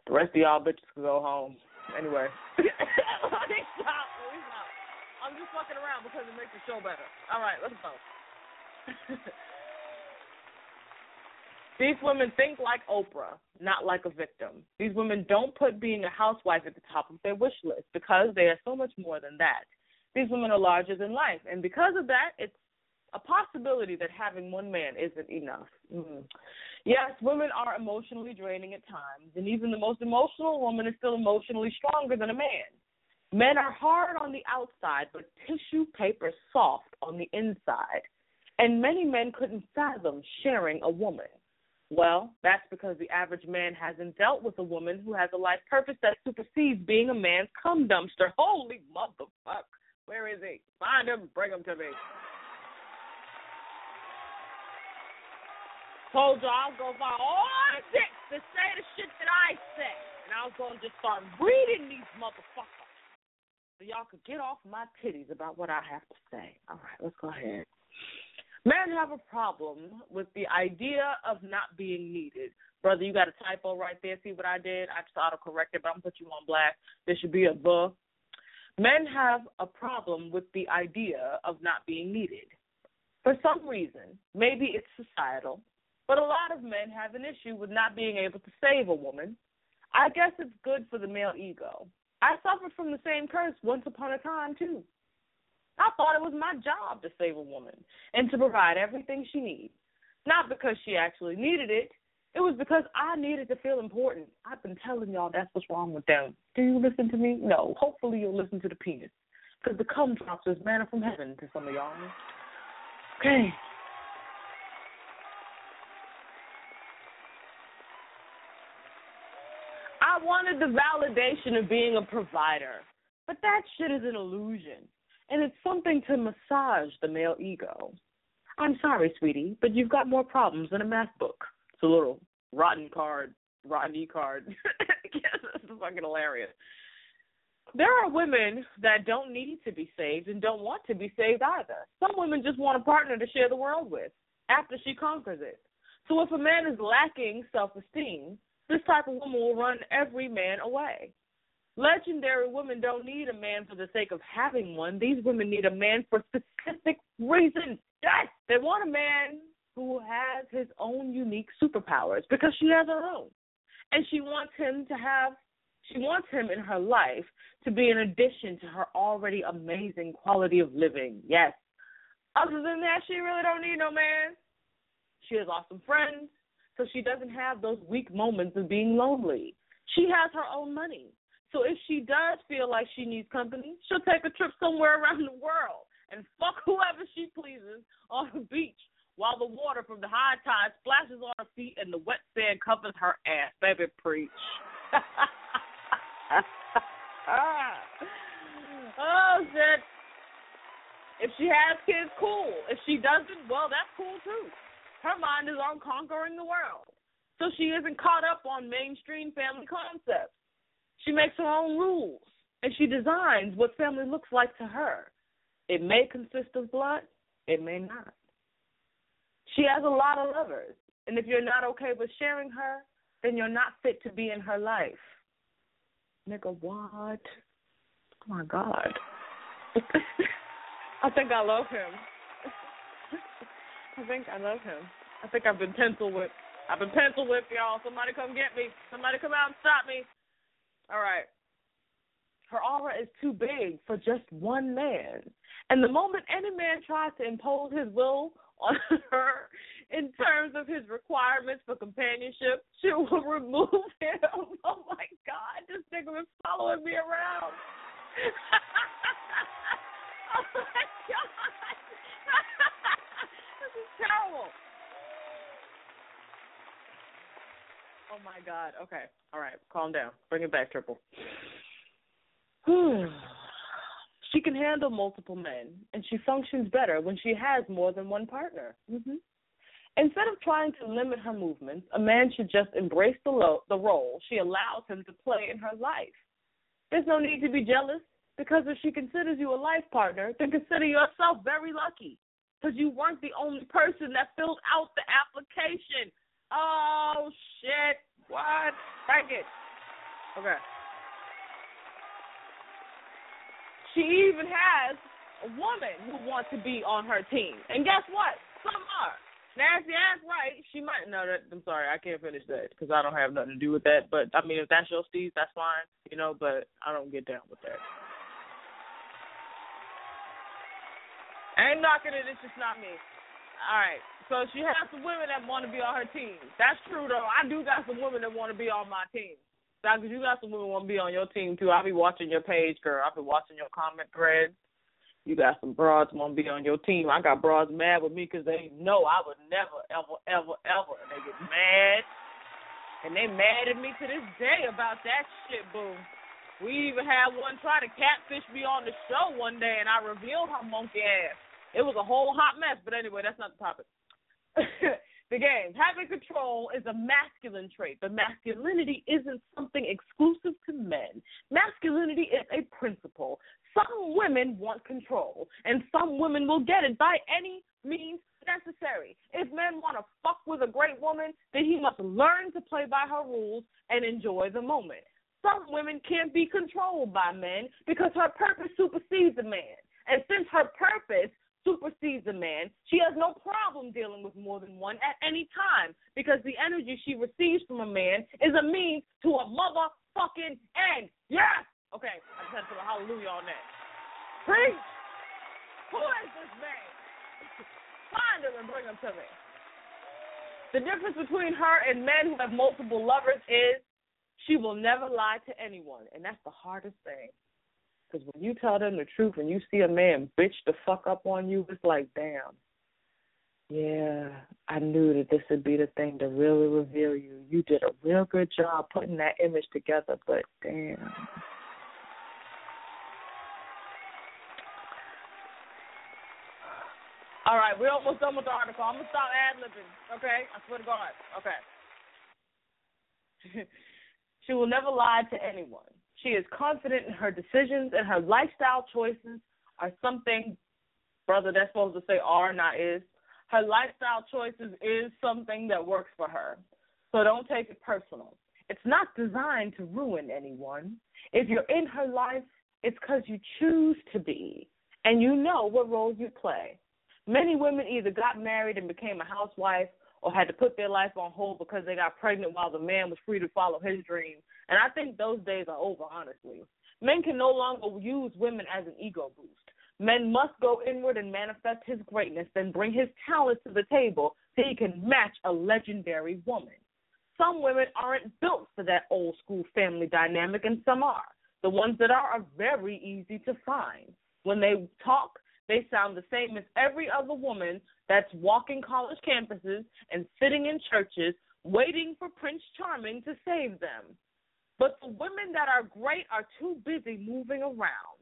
The rest of y'all bitches can go home. Anyway. me stop. Let me stop. I'm just fucking around because it makes the show better. All right, let's go. These women think like Oprah, not like a victim. These women don't put being a housewife at the top of their wish list because they are so much more than that. These women are larger than life, and because of that, it's a possibility that having one man isn't enough. Mm. Yes, women are emotionally draining at times, and even the most emotional woman is still emotionally stronger than a man. Men are hard on the outside, but tissue paper soft on the inside. And many men couldn't fathom sharing a woman. Well, that's because the average man hasn't dealt with a woman who has a life purpose that supersedes being a man's cum dumpster. Holy motherfuck. Where is he? Find him, bring him to me. Told you I was gonna find all the dicks to say the shit that I say. And I was gonna just start reading these motherfuckers. So y'all could get off my titties about what I have to say. All right, let's go ahead. Men have a problem with the idea of not being needed. Brother, you got a typo right there. See what I did? I just auto corrected, but I'm gonna put you on black. There should be a the. Men have a problem with the idea of not being needed. For some reason, maybe it's societal, but a lot of men have an issue with not being able to save a woman. I guess it's good for the male ego. I suffered from the same curse once upon a time, too. I thought it was my job to save a woman and to provide everything she needs. Not because she actually needed it, it was because I needed to feel important. I've been telling y'all that's what's wrong with them. Do you listen to me? No. Hopefully you'll listen to the penis. Because the cum drops is manna from heaven to some of y'all. Okay. I wanted the validation of being a provider. But that shit is an illusion and it's something to massage the male ego. I'm sorry, sweetie, but you've got more problems than a math book. It's a little rotten card, rotten e card. this is fucking hilarious. There are women that don't need to be saved and don't want to be saved either. Some women just want a partner to share the world with after she conquers it. So if a man is lacking self esteem, this type of woman will run every man away. Legendary women don't need a man for the sake of having one. These women need a man for specific reasons. Yes, they want a man who has his own unique superpowers because she has her own. And she wants him to have she wants him in her life to be an addition to her already amazing quality of living. Yes. Other than that, she really don't need no man. She has awesome friends, so she doesn't have those weak moments of being lonely. She has her own money. So if she does feel like she needs company, she'll take a trip somewhere around the world and fuck whoever she pleases on the beach while the water from the high tide splashes on her feet and the wet sand covers her ass. Baby, preach. oh, shit. If she has kids, cool. If she doesn't, well, that's cool too. Her mind is on conquering the world. So she isn't caught up on mainstream family concepts. She makes her own rules and she designs what family looks like to her. It may consist of blood, it may not. She has a lot of lovers, and if you're not okay with sharing her, then you're not fit to be in her life. Nigga, what? Oh my God. I think I love him. I think I love him. I think I've been pencil whipped. I've been pencil whipped, y'all. Somebody come get me. Somebody come out and stop me. All right. Her aura is too big for just one man. And the moment any man tries to impose his will on her in terms of his requirements for companionship, she will remove him. Oh my God, this nigga was following me around. oh my God. this is terrible. Oh my God. Okay. All right. Calm down. Bring it back, Triple. she can handle multiple men, and she functions better when she has more than one partner. Mm-hmm. Instead of trying to limit her movements, a man should just embrace the, lo- the role she allows him to play in her life. There's no need to be jealous because if she considers you a life partner, then consider yourself very lucky because you weren't the only person that filled out the application. Oh, shit. What? Break it. Okay. She even has a woman who wants to be on her team. And guess what? Some are. Nasty ass right. She might know that. I'm sorry, I can't finish that because I don't have nothing to do with that. But I mean, if that's your Steve, that's fine, you know. But I don't get down with that. I ain't knocking it. It's just not me. All right. So she has some women that want to be on her team. That's true though. I do got some women that want to be on my team. Because you got some women want to be on your team too. I'll be watching your page, girl. I'll be watching your comment threads. You got some broads want to be on your team. I got broads mad with me because they know I would never, ever, ever, ever. And they get mad. And they mad at me to this day about that shit, boom. We even had one try to catfish me on the show one day, and I revealed her monkey ass. It was a whole hot mess, but anyway, that's not the topic. the game. Having control is a masculine trait, but masculinity isn't something exclusive to men. Masculinity is a principle. Some women want control, and some women will get it by any means necessary. If men want to fuck with a great woman, then he must learn to play by her rules and enjoy the moment. Some women can't be controlled by men because her purpose supersedes a man. And since her purpose supersedes a man. She has no problem dealing with more than one at any time because the energy she receives from a man is a means to a motherfucking end. Yes! Okay, I just had to put a hallelujah on that. Preach! Who is this man? Find him and bring him to me. The difference between her and men who have multiple lovers is she will never lie to anyone, and that's the hardest thing. Because when you tell them the truth and you see a man bitch the fuck up on you, it's like, damn. Yeah, I knew that this would be the thing to really reveal you. You did a real good job putting that image together, but damn. All right, we're almost done with the article. I'm gonna stop ad libbing, okay? I swear to God. Okay. she will never lie to anyone. She is confident in her decisions and her lifestyle choices are something, brother, that's supposed to say are, not is. Her lifestyle choices is something that works for her. So don't take it personal. It's not designed to ruin anyone. If you're in her life, it's because you choose to be and you know what role you play. Many women either got married and became a housewife or had to put their life on hold because they got pregnant while the man was free to follow his dreams. And I think those days are over, honestly. Men can no longer use women as an ego boost. Men must go inward and manifest his greatness, then bring his talents to the table so he can match a legendary woman. Some women aren't built for that old school family dynamic, and some are. The ones that are are very easy to find. When they talk, they sound the same as every other woman, that's walking college campuses and sitting in churches waiting for Prince Charming to save them. But the women that are great are too busy moving around.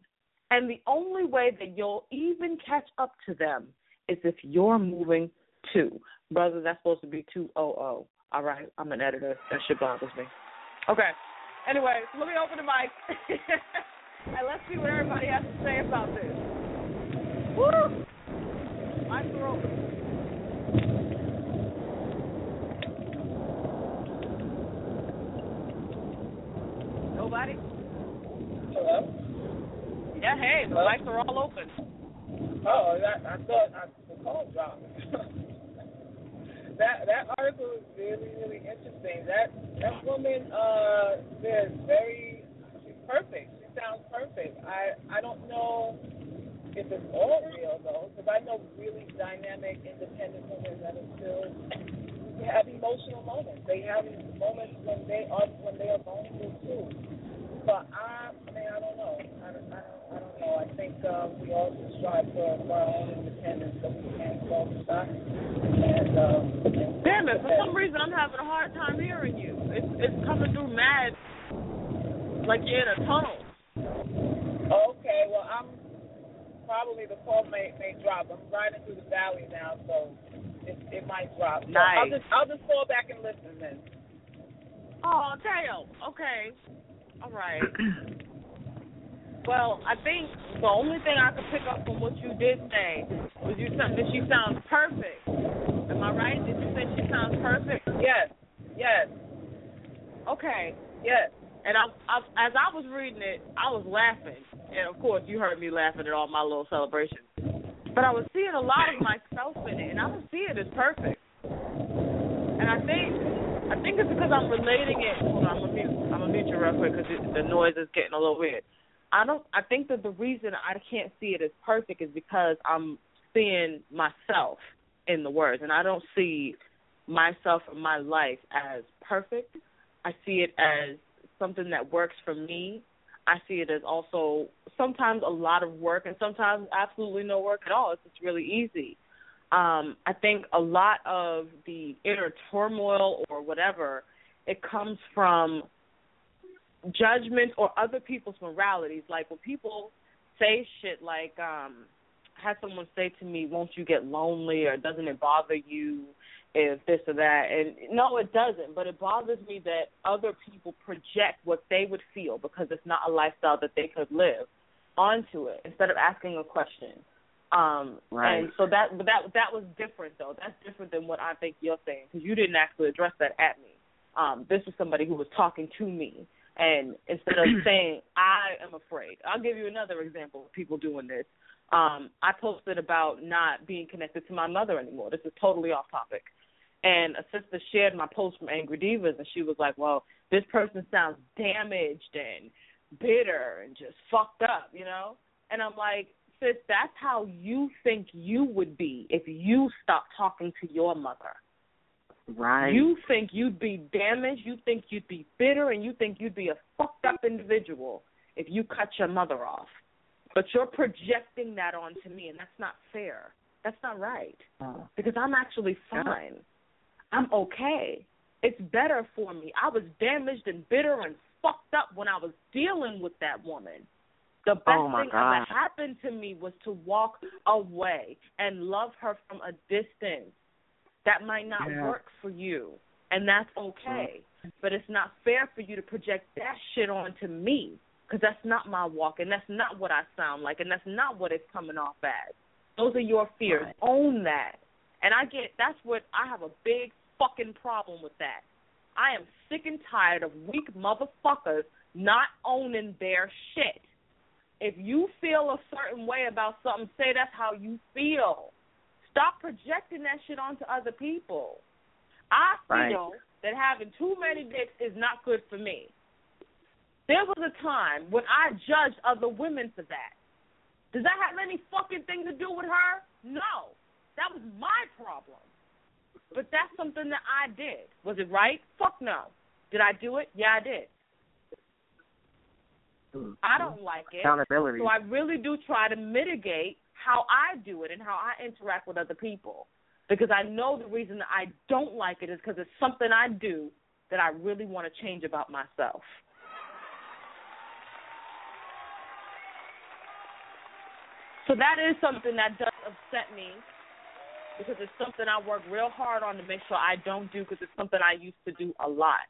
And the only way that you'll even catch up to them is if you're moving too. Brother, that's supposed to be 200. All right, I'm an editor. That shit bothers me. Okay. Anyway, let me open the mic. and let's see what everybody has to say about this. Woo! Mics are Nobody? Hello? Yeah, hey, the Hello? mics are all open. Oh, that, I thought I, the call dropped. that that article is really really interesting. That that woman uh is very she's perfect. She sounds perfect. I I don't know if it's all real though, because I know really dynamic, independent women that are still have emotional moments. They have moments when they are when they are vulnerable too. But I, I mean, I don't know. I I don't, I don't know. I think uh, we all should strive for, for our own independence so we can go stuff. And, um, and Damn it! For some reason, I'm having a hard time hearing you. It's it's coming through mad, like you're in a tunnel. Okay, well, I'm probably the call may may drop. I'm riding through the valley now, so it it might drop. So I'll just I'll just call back and listen then. Oh, damn. Okay. All right. Well, I think the only thing I could pick up from what you did say was you said that she sounds perfect. Am I right? Did you say she sounds perfect? Yes, yes, Okay. yes. And I, I, as I was reading it, I was laughing, and of course, you heard me laughing at all my little celebrations. But I was seeing a lot of myself in it, and I don't see it as perfect. And I think, I think it's because I'm relating it. Hold on, I'm gonna mute, I'm gonna mute you real quick because the noise is getting a little weird. I don't. I think that the reason I can't see it as perfect is because I'm seeing myself in the words, and I don't see myself or my life as perfect. I see it as something that works for me. I see it as also sometimes a lot of work and sometimes absolutely no work at all. It's just really easy. Um, I think a lot of the inner turmoil or whatever, it comes from judgment or other people's moralities. Like when people say shit like, um, I had someone say to me, Won't you get lonely or doesn't it bother you if this or that? And no, it doesn't, but it bothers me that other people project what they would feel because it's not a lifestyle that they could live onto it instead of asking a question. Um, Right. And so that, but that that was different though. That's different than what I think you're saying because you didn't actually address that at me. Um, this was somebody who was talking to me, and instead of saying I am afraid, I'll give you another example of people doing this. Um, I posted about not being connected to my mother anymore. This is totally off topic. And a sister shared my post from Angry Devas, and she was like, "Well, this person sounds damaged and bitter and just fucked up," you know. And I'm like, sis, that's how you think you would be if you stopped talking to your mother. Right. You think you'd be damaged, you think you'd be bitter, and you think you'd be a fucked up individual if you cut your mother off. But you're projecting that onto me, and that's not fair. That's not right. Oh. Because I'm actually fine. I'm okay. It's better for me. I was damaged and bitter and fucked up when I was dealing with that woman. The oh best Oh, thing God. ever happened to me was to walk away and love her from a distance. That might not Yeah. work for you, and that's okay. Mm-hmm. But it's not fair for you to project that shit onto me because that's not my walk, and that's not what I sound like, and that's not what it's coming off as. Those are your fears. Right. Own that. And I get that's what I have a big fucking problem with that. I am sick and tired of weak motherfuckers not owning their shit. If you feel a certain way about something, say that's how you feel. Stop projecting that shit onto other people. I Right. feel that having too many dicks is not good for me. There was a time when I judged other women for that. Does that have any fucking thing to do with her? No. That was my problem. But that's something that I did. Was it right? Fuck no. Did I do it? Yeah, I did. Mm-hmm. I don't like it. Accountability. So I really do try to mitigate how I do it and how I interact with other people. Because I know the reason that I don't like it is because it's something I do that I really want to change about myself. So that is something that does upset me because it's something I work real hard on to make sure I don't do because it's something I used to do a lot.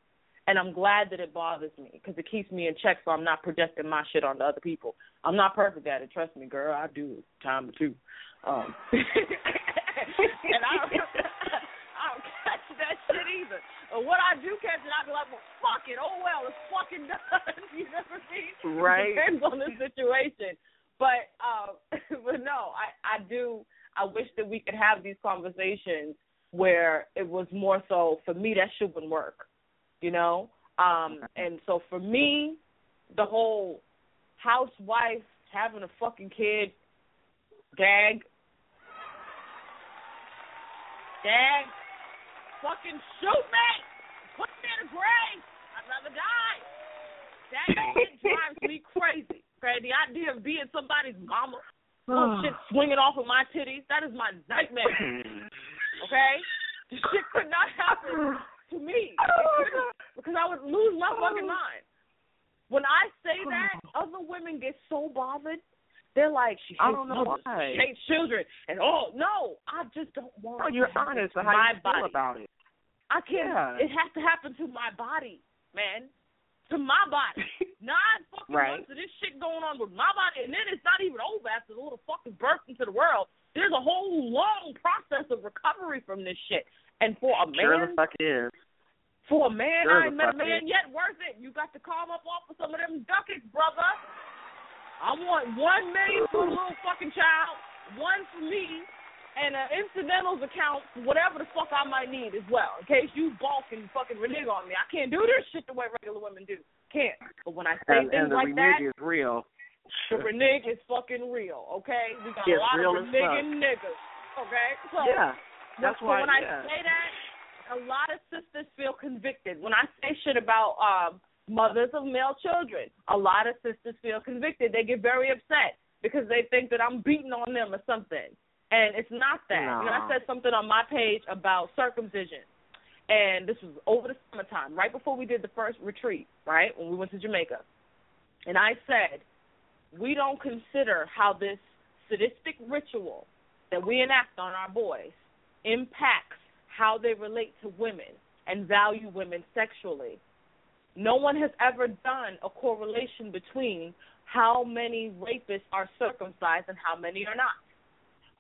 And I'm glad that it bothers me because it keeps me in check so I'm not projecting my shit onto other people. I'm not perfect at it, trust me, girl. I do it time or two. Um, and I don't, I don't catch that shit either. But what I do catch it, I be like, well, fuck it. Oh, well, it's fucking done. you know what I mean? Right. Depends on the situation. But, uh, but no, I, I do. I wish that we could have these conversations where it was more so for me that shit wouldn't work, you know. Um, and so for me, the whole housewife having a fucking kid gag, gag, fucking shoot me, put me in a grave. I'd rather die. That shit drives me crazy. Okay, the idea of being somebody's mama Oh, shit swinging off of my titties. That is my nightmare. Okay? This shit could not happen to me. Oh, because I would lose my fucking oh. mind. When I say that, other women get so bothered. They're like, she hates I don't know mothers, why. she hates children, and oh no, I just don't want. No, you're to honest to how my you feel body. about it. I can't. Yeah. It has to happen to my body, man. To my body. Nine fucking Right. months of this shit going on with my body, and then it's not even over after the little fuck is burst into the world. There's a whole long process of recovery from this shit. And for a Sure the man, fuck is. for a man, Sure I ain't met a man is. yet worth it. You got to calm up off of some of them ducats, brother. I want one million for a little fucking child, one for me, and an incidentals account for whatever the fuck I might need as well, in case you balk and fucking renege on me. I can't do this shit the way regular women do. Can't. But when I say And, things and the like that, is real. the renege is fucking real, okay? We got It's a lot of as reneging niggas, okay? So, Yeah. That's so why. when I yeah. say that, a lot of sisters feel convicted. When I say shit about um, mothers of male children, a lot of sisters feel convicted. They get very upset because they think that I'm beating on them or something. And it's not that. No. And I said something on my page about circumcision. And this was over the summertime, right before we did the first retreat, right? When we went to Jamaica. And I said, we don't consider how this sadistic ritual that we enact on our boys impacts how they relate to women and value women sexually. No one has ever done a correlation between how many rapists are circumcised and how many are not.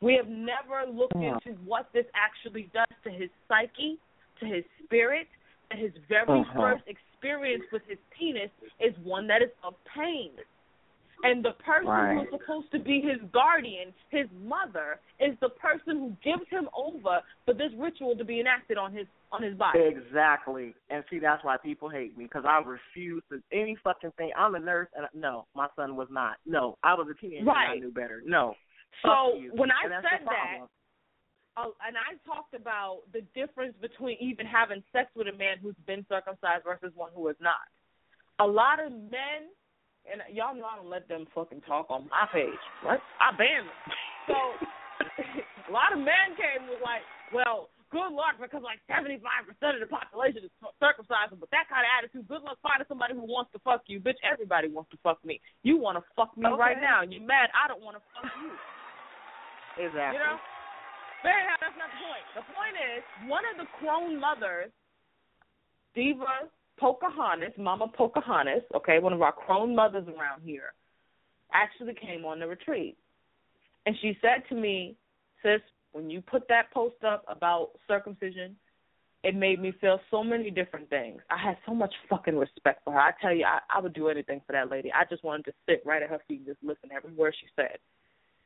We have never looked into what this actually does to his psyche, to his spirit, and his very Uh-huh. first experience with his penis is one that is of pain. And the person Right. who's supposed to be his guardian, his mother, is the person who gives him over for this ritual to be enacted on his on his body. Exactly. And see, that's why people hate me because I refuse to any fucking thing. I'm a nurse, and no, my son was not. No, I was a teenager. and I knew better. No. So when I said that, uh, and I talked about the difference between even having sex with a man who's been circumcised versus one who is not. A lot of men, and y'all know I don't let them fucking talk on my page. What? I ban them. So a lot of men came was like, well, good luck because like 75% of the population is circumcised. But that kind of attitude, good luck finding somebody who wants to fuck you. Bitch, everybody wants to fuck me. You want to fuck me right now, and you're mad I don't want to fuck you. Exactly. You know? But anyhow, that's not the point. The point is, one of the crone mothers, Diva Pocahontas, Mama Pocahontas, okay, one of our crone mothers around here, actually came on the retreat. And she said to me, Sis, when you put that post up about circumcision, it made me feel so many different things. I had so much fucking respect for her. I tell you, I, I would do anything for that lady. I just wanted to sit right at her feet and just listen to every word she said.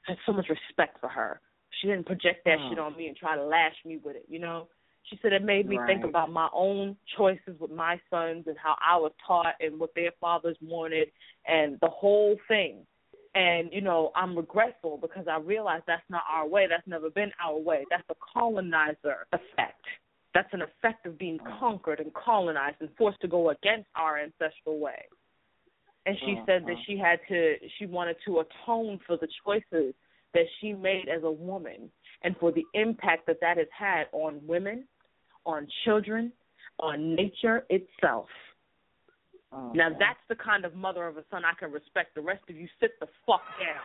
I had so much respect for her. She didn't project that Hmm. shit on me and try to lash me with it, you know? She said it made me think about my own choices with my sons and how I was taught and what their fathers wanted and the whole thing. And, you know, I'm regretful because I realized that's not our way. That's never been our way. That's the colonizer effect. That's an effect of being conquered and colonized and forced to go against our ancestral way. And she said that Mhm. she had to, she wanted to atone for the choices that she made as a woman and for the impact that that has had on women, on children, on nature itself. Oh, Now that's the kind of mother of a son I can respect. The rest of you sit the fuck down.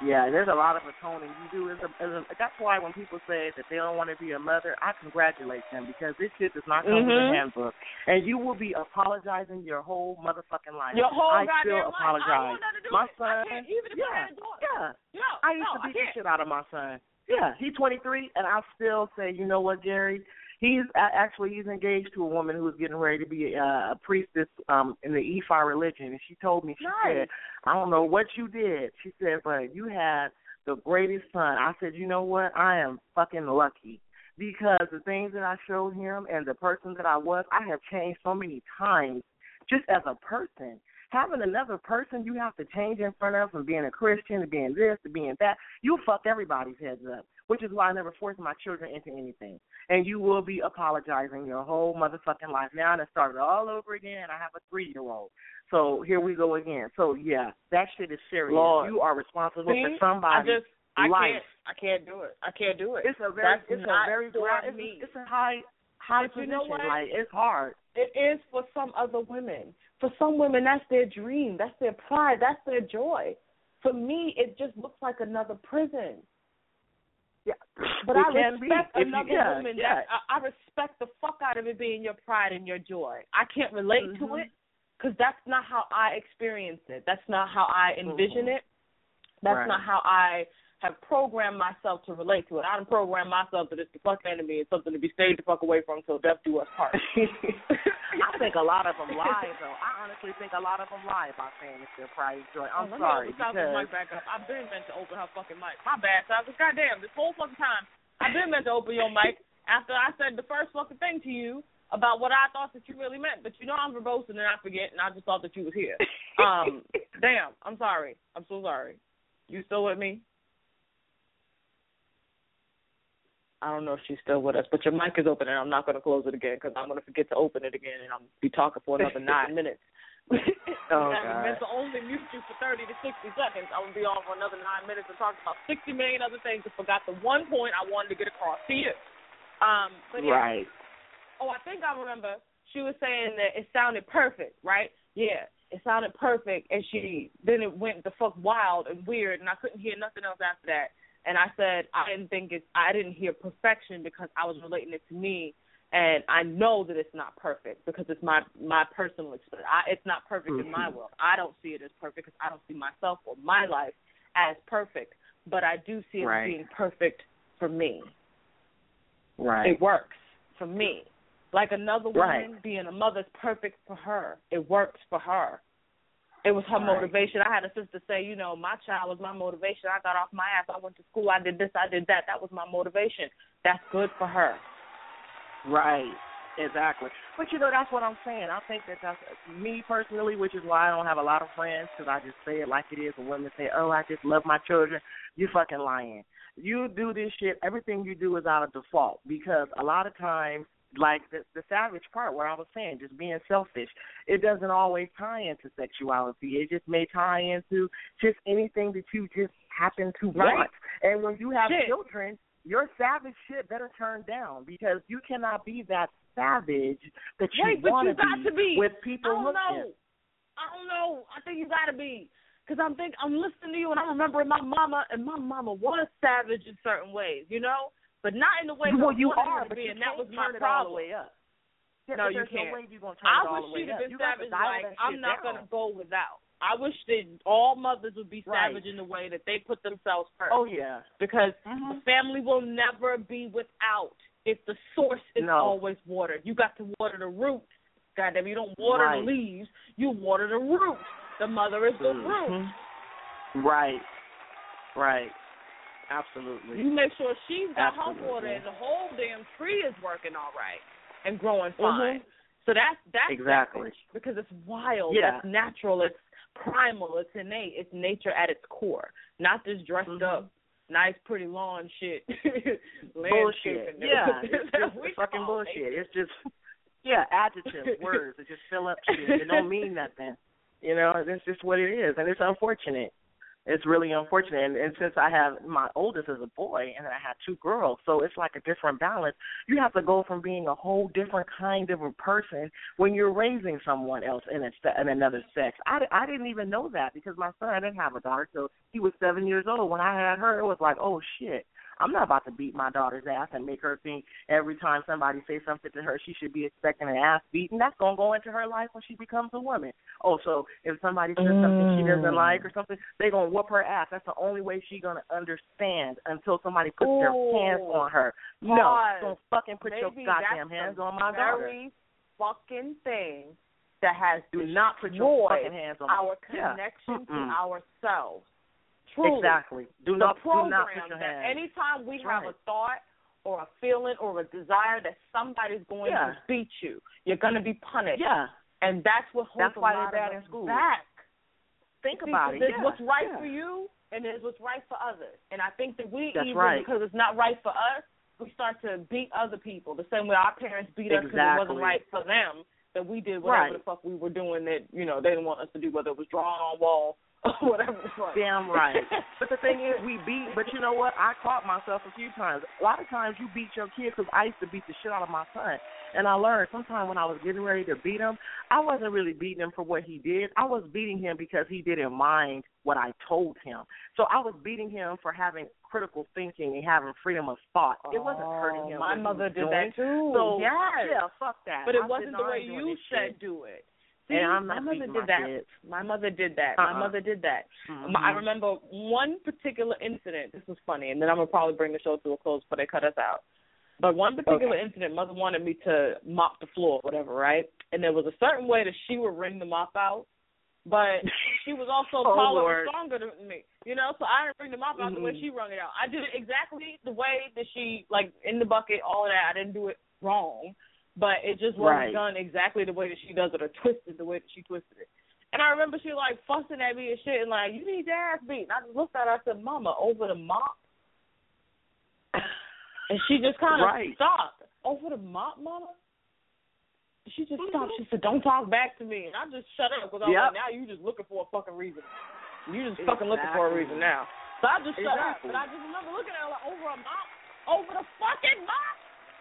Yeah, there's a lot of atoning you do. As a, as a, that's why when people say that they don't want to be a mother, I congratulate them because this shit does not come with Mhm. a handbook, and you will be apologizing your whole motherfucking life. Your whole I still life. I apologize. don't want to do my. I son, can't, even if yeah, I had a daughter. yeah. No, I used no, to beat the shit out of my son. Yeah, he's 23, and I still say, you know what, Gary? He's actually he's engaged to a woman who's getting ready to be uh, a priestess um in the Ifá religion, and she told me she Nice. said, I don't know what you did. She said, but you had the greatest son. I said, you know what? I am fucking lucky because the things that I showed him and the person that I was, I have changed so many times just as a person. Having another person you have to change in front of from being a Christian to being this to being that, you fuck everybody's heads up. Which is why I never force my children into anything. And you will be apologizing your whole motherfucking life. Now and it started all over again. I have a three year old. So here we go again. So yeah, that shit is serious. Lord. You are responsible See? for somebody's I just I life. can't I can't do it. I can't do it. It's a very That's it's a very for dry, it's, a, it's a high high But you position. know what? Like it's hard. It is for some other women. For some women, that's their dream. That's their pride. That's their joy. For me, it just looks like another prison. Yeah, But It I can be. respect If you- another yeah, woman. yeah. That, I, I respect the fuck out of it being your pride and your joy. I can't relate to Mhm. it because that's not how I experience it. That's not how I envision Mhm. it. That's Right. not how I have programmed myself to relate to it. I done programmed myself that it's the fuck enemy and something to be stayed the fuck away from until death do us part. I think a lot of them lie, though. I honestly think a lot of them lie about saying it's their pride joy. I'm Oh, let sorry me open South's because mic back up. I've been meant to open her fucking mic. My bad, South. Goddamn, this whole fucking time I've been meant to open your mic after I said the first fucking thing to you about what I thought that you really meant. But you know I'm verbose and then I forget, and I just thought that you was here. Um, damn. I'm sorry. I'm so sorry. You still with me? I don't know if she's still with us, but your mic is open, and I'm not going to close it again because I'm going to forget to open it again, and I'm be talking for another nine minutes. Oh, I God. meant to only mute you for 30 to 60 seconds. I would be on for another nine minutes and talk about 60 million other things and forgot the one point I wanted to get across to you. Um, but yeah. right. Oh, I think I remember she was saying that it sounded perfect, right? Yeah, it sounded perfect, and she then it went the fuck wild and weird, and I couldn't hear nothing else after that. And I said I didn't think it. I didn't hear perfection because I was relating it to me, and I know that it's not perfect because it's my my personal experience. I, it's not perfect in my Mhm. world. I don't see it as perfect because I don't see myself or my life as perfect, but I do see it Right. as being perfect for me. Right. It works for me. Like another woman Right. being a mother's perfect for her. It works for her. It was her Right. motivation. I had a sister say, you know, my child was my motivation. I got off my ass. I went to school. I did this. I did that. That was my motivation. That's good for her. Right. Exactly. But you know, that's what I'm saying. I think that that's me personally, which is why I don't have a lot of friends because I just say it like it is. When women say, "Oh, I just love my children," you fucking lying. You do this shit. Everything you do is out of default because a lot of times, like the the savage part where I was saying, just being selfish, it doesn't always tie into sexuality. It just may tie into just anything that you just happen to Right. want. And when you have Shit. children, your savage shit better turn down because you cannot be that savage that you Wait, want to be. with people I don't looking. know. I don't know. I think you got to be. Because I'm think I'm listening to you and I'm remembering my mama, and my mama was savage in certain ways, you know, but not in the way well, you are, but be, you and that was my turn all the problem. way up. Yeah, No, you can't. No I wish she'd have been You savage like I'm not down. gonna go without. I wish that all mothers would be Right. savage in the way that they put themselves first. Oh yeah. because Mhm. family will never be without if the source is No. always watered. You got to water the roots. Goddamn, you don't water Right. the leaves. You water the roots. The mother is the root. Mhm. Right. Right. Absolutely. You make sure she's got her water and the whole damn tree is working all right and growing Mhm. fine. So that's that's Exactly. because it's wild. Yeah. It's natural. It's primal. It's innate. It's nature at its core. Not this dressed Mhm. up, nice, pretty lawn shit. bullshit. Yeah, it's just fucking bullshit. nature. It's just yeah, adjectives, words that just fill up shit. It don't mean nothing. You know, that's just what it is, and it's unfortunate. It's really unfortunate. And, and since I have my oldest is a boy, and then I have two girls, so it's like a different balance. You have to go from being a whole different kind of a person when you're raising someone else in, a, in another sex. I, I didn't even know that because my son I didn't have a daughter, so he was seven years old when I had her. It was like, oh shit. I'm not about to beat my daughter's ass and make her think every time somebody says something to her she should be expecting an ass beating. That's gonna go into her life when she becomes a woman. Oh, so if somebody says mm. something she doesn't like or something, they gonna whoop her ass. That's the only way she gonna understand until somebody puts Ooh. their hands on her. Pause. No, don't fucking put Maybe your goddamn hands on my daughter. Very fucking thing that has do not put your fucking hands on our connection yeah. to ourselves. Truly. Exactly. Do the not program do not put your that anytime we right. have a thought or a feeling or a desire that somebody's going yeah. to beat you, you're going to be punished. Yeah. And that's what holds that's why a lot they're bad of in school. back. Think See, about it. There's yeah. what's right yeah. for you and there's what's right for others. And I think that we That's even right. because it's not right for us, we start to beat other people the same way our parents beat us because it wasn't right for them that we did whatever Right. the fuck we were doing that you know they didn't want us to do, whether it was drawing on wall or whatever the fuck. Damn right. but the thing is, we beat. But you know what? I caught myself a few times. A lot of times, you beat your kids because I used to beat the shit out of my son, and I learned sometimes when I was getting ready to beat him, I wasn't really beating him for what he did. I was beating him because he didn't mind what I told him. So I was beating him for having critical thinking and having freedom of thought. It wasn't oh, hurting him. Oh, My mother did doing. that too. So yes. yeah, fuck that. But it I wasn't the way you said shit." do it. And I'm my mother did that. kids. My mother did that. Uh-uh. My mother did that. Mhm. I remember one particular incident. This was funny, and then I'm gonna probably bring the show to a close before they cut us out. But one particular incident, mother wanted me to mop the floor, whatever, right? And there was a certain way that she would wring the mop out, but she was also Oh, taller Lord. and stronger than me, you know. So I didn't bring the mop out the way Mhm. she wrung it out. I did it exactly the way that she, like in the bucket, all of that. I didn't do it wrong, but it just wasn't Right. done exactly the way that she does it or twisted the way that she twisted it. And I remember she like fussing at me and shit and like, you need your ass beat. And I just looked at her. I said, Mama, over the mop. And she just kind of Right. stopped. Over the mop, Mama. She just stopped. She said, "Don't talk back to me," and I just shut up because I was Yep. like, "Now you just looking for a fucking reason. You just fucking looking for a reason now." So I just shut up. Exactly. But I just remember looking at her like, "Over a mop, over the fucking mop.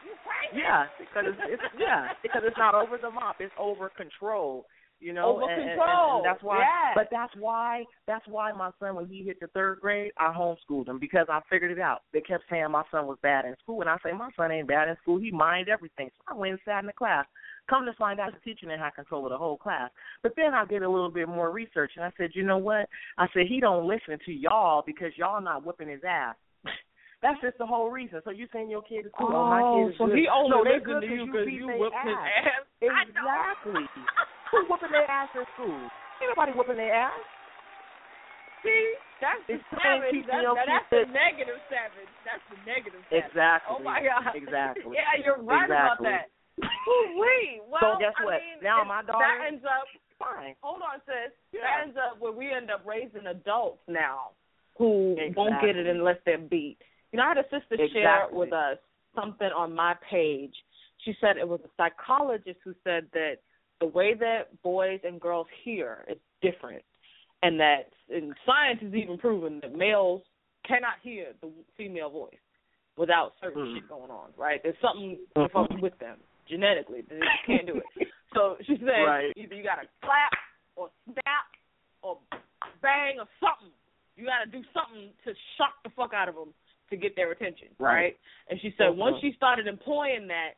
You crazy?" Yeah, because it's, it's yeah, because it's not over the mop, it's over control. You know, Over and, and- and- control, and that's why. yes. But that's why. That's why my son, when he hit the third grade, I homeschooled him because I figured it out. They kept saying my son was bad in school, and I say my son ain't bad in school. He mind everything. So I went and sat in the class. Come to find out, the teacher didn't have control of the whole class. But then I did a little bit more research, and I said, you know what? I said he don't listen to y'all because y'all not whipping his ass. That's just the whole reason. So you saying your kid is cool? Oh, my kid is so good. he only no, they listened good to you because because you beat whipped his ass. ass. I know. Exactly. Who's whooping their ass in school? Ain't nobody whooping their ass. See, that's the It's same savage. people That's, you that's the negative savage. That's the negative savage. Exactly. Oh my god. Exactly. yeah, you're right about Exactly. that. Wait. Well, So guess I what? mean, Now my daughter- That ends up. Fine. Hold on, sis. Yeah. That ends up where we end up raising adults now who won't get it unless they're beat. You know, I had a sister share with us something on my page. She said it was a psychologist who said that the way that boys and girls hear is different, and that and science has even proven that males cannot hear the female voice without certain Mm. shit going on. Right? There's something Mhm. with them genetically. They just can't do it. So she said Right. either you gotta clap or snap or bang or something. You gotta do something to shock the fuck out of them to get their attention, right? Right. And she said once uh-huh. she started employing that,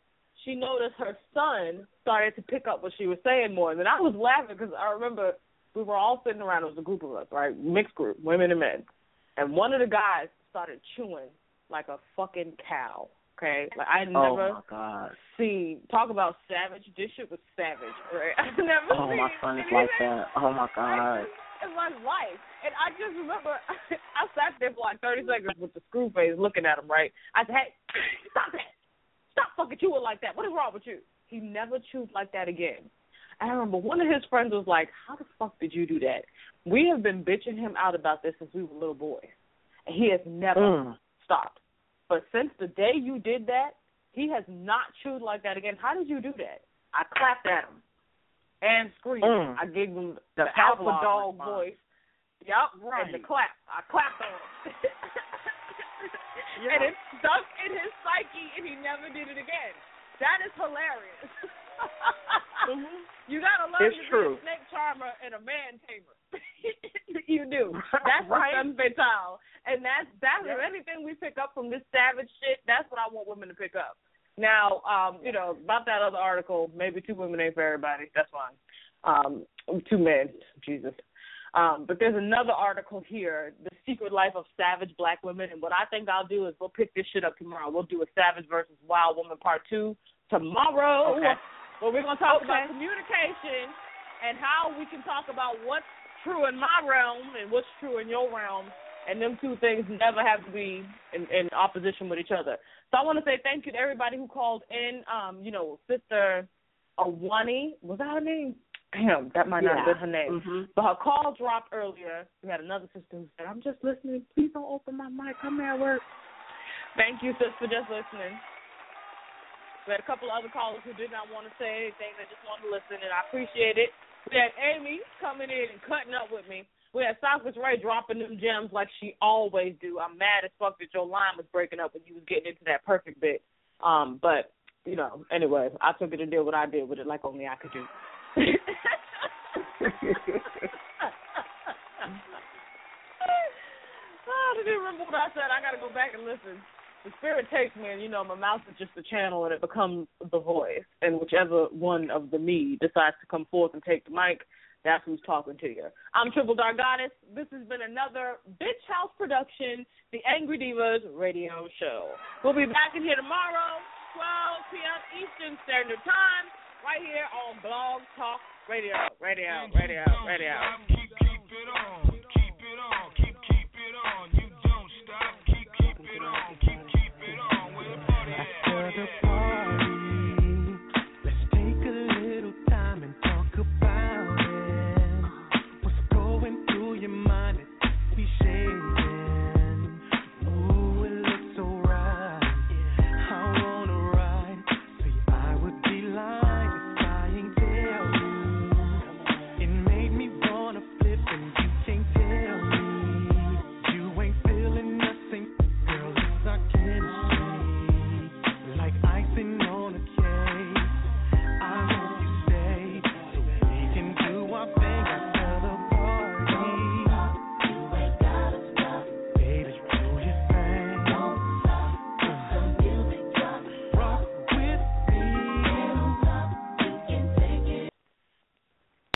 she noticed her son started to pick up what she was saying more. And then I was laughing because I remember we were all sitting around. It was a group of us, right? Mixed group, women and men. And one of the guys started chewing like a fucking cow. Okay, like I Oh never my god. seen talk about savage. This shit was savage, right? I never Oh seen my son is like that. Oh my god. In my life. And I just remember I sat there for like thirty seconds with the screw face looking at him, right? I said, Hey, stop that. Stop fucking chewing like that. What is wrong with you? He never chewed like that again. And I remember one of his friends was like, How the fuck did you do that? We have been bitching him out about this since we were little boys. And he has never Mm. stopped. But since the day you did that, he has not chewed like that again. How did you do that? I clapped at him and scream. Mm. I gave him The the, alpha dog response. voice. Yep, Right. and the clap. I clapped on him. Yeah. And it stuck in his psyche, and he never did it again. That is hilarious. Mhm. You gotta learn It's to true. be a snake charmer and a man tamer. you do. That's Right. the femme fatale, and that's that's if Yeah. anything we pick up from this savage shit. That's what I want women to pick up. Now, um, you know about that other article. Maybe two women ain't for everybody. That's fine. Um, two men. Jesus. Um, but there's another article here, The Secret Life of Savage Black Women. And what I think I'll do is we'll pick this shit up tomorrow. We'll do a Savage versus Wild Woman Part 2 tomorrow. Okay. Where we're going to talk Okay. about communication and how we can talk about what's true in my realm and what's true in your realm. And them two things never have to be in, in opposition with each other. So I want to say thank you to everybody who called in. Um, you know, Sister Awani, was that her name? Damn, that might not have been her name. Mhm. But her call dropped earlier. We had another sister who said, I'm just listening. Please don't open my mic. I'm at work. Thank you, sis, for just listening. We had a couple of other callers who did not want to say anything. They just wanted to listen, and I appreciate it. We had Amy coming in and cutting up with me. We had Southwest Ray dropping them gems like she always do. I'm mad as fuck that your line was breaking up when you was getting into that perfect bit. Um, but you know, anyway, I took it and did what I did with it, like only I could do. oh, I didn't remember what I said. I got to go back and listen. The spirit takes me, and you know, my mouth is just a channel, and it becomes the voice. And whichever one of the me decides to come forth and take the mic, that's who's talking to you. I'm Triple Dark Goddess. This has been another Bitch House production, the Angry Devas radio show. We'll be back in here tomorrow, 12 p.m. Eastern Standard Time, right here on Blog Talk Radio. Radio, radio, radio. Keep, keep it on. Keep it on. Keep, keep it on. You don't stop. Keep, keep it on. Keep, keep it on. Where the party at? Party at?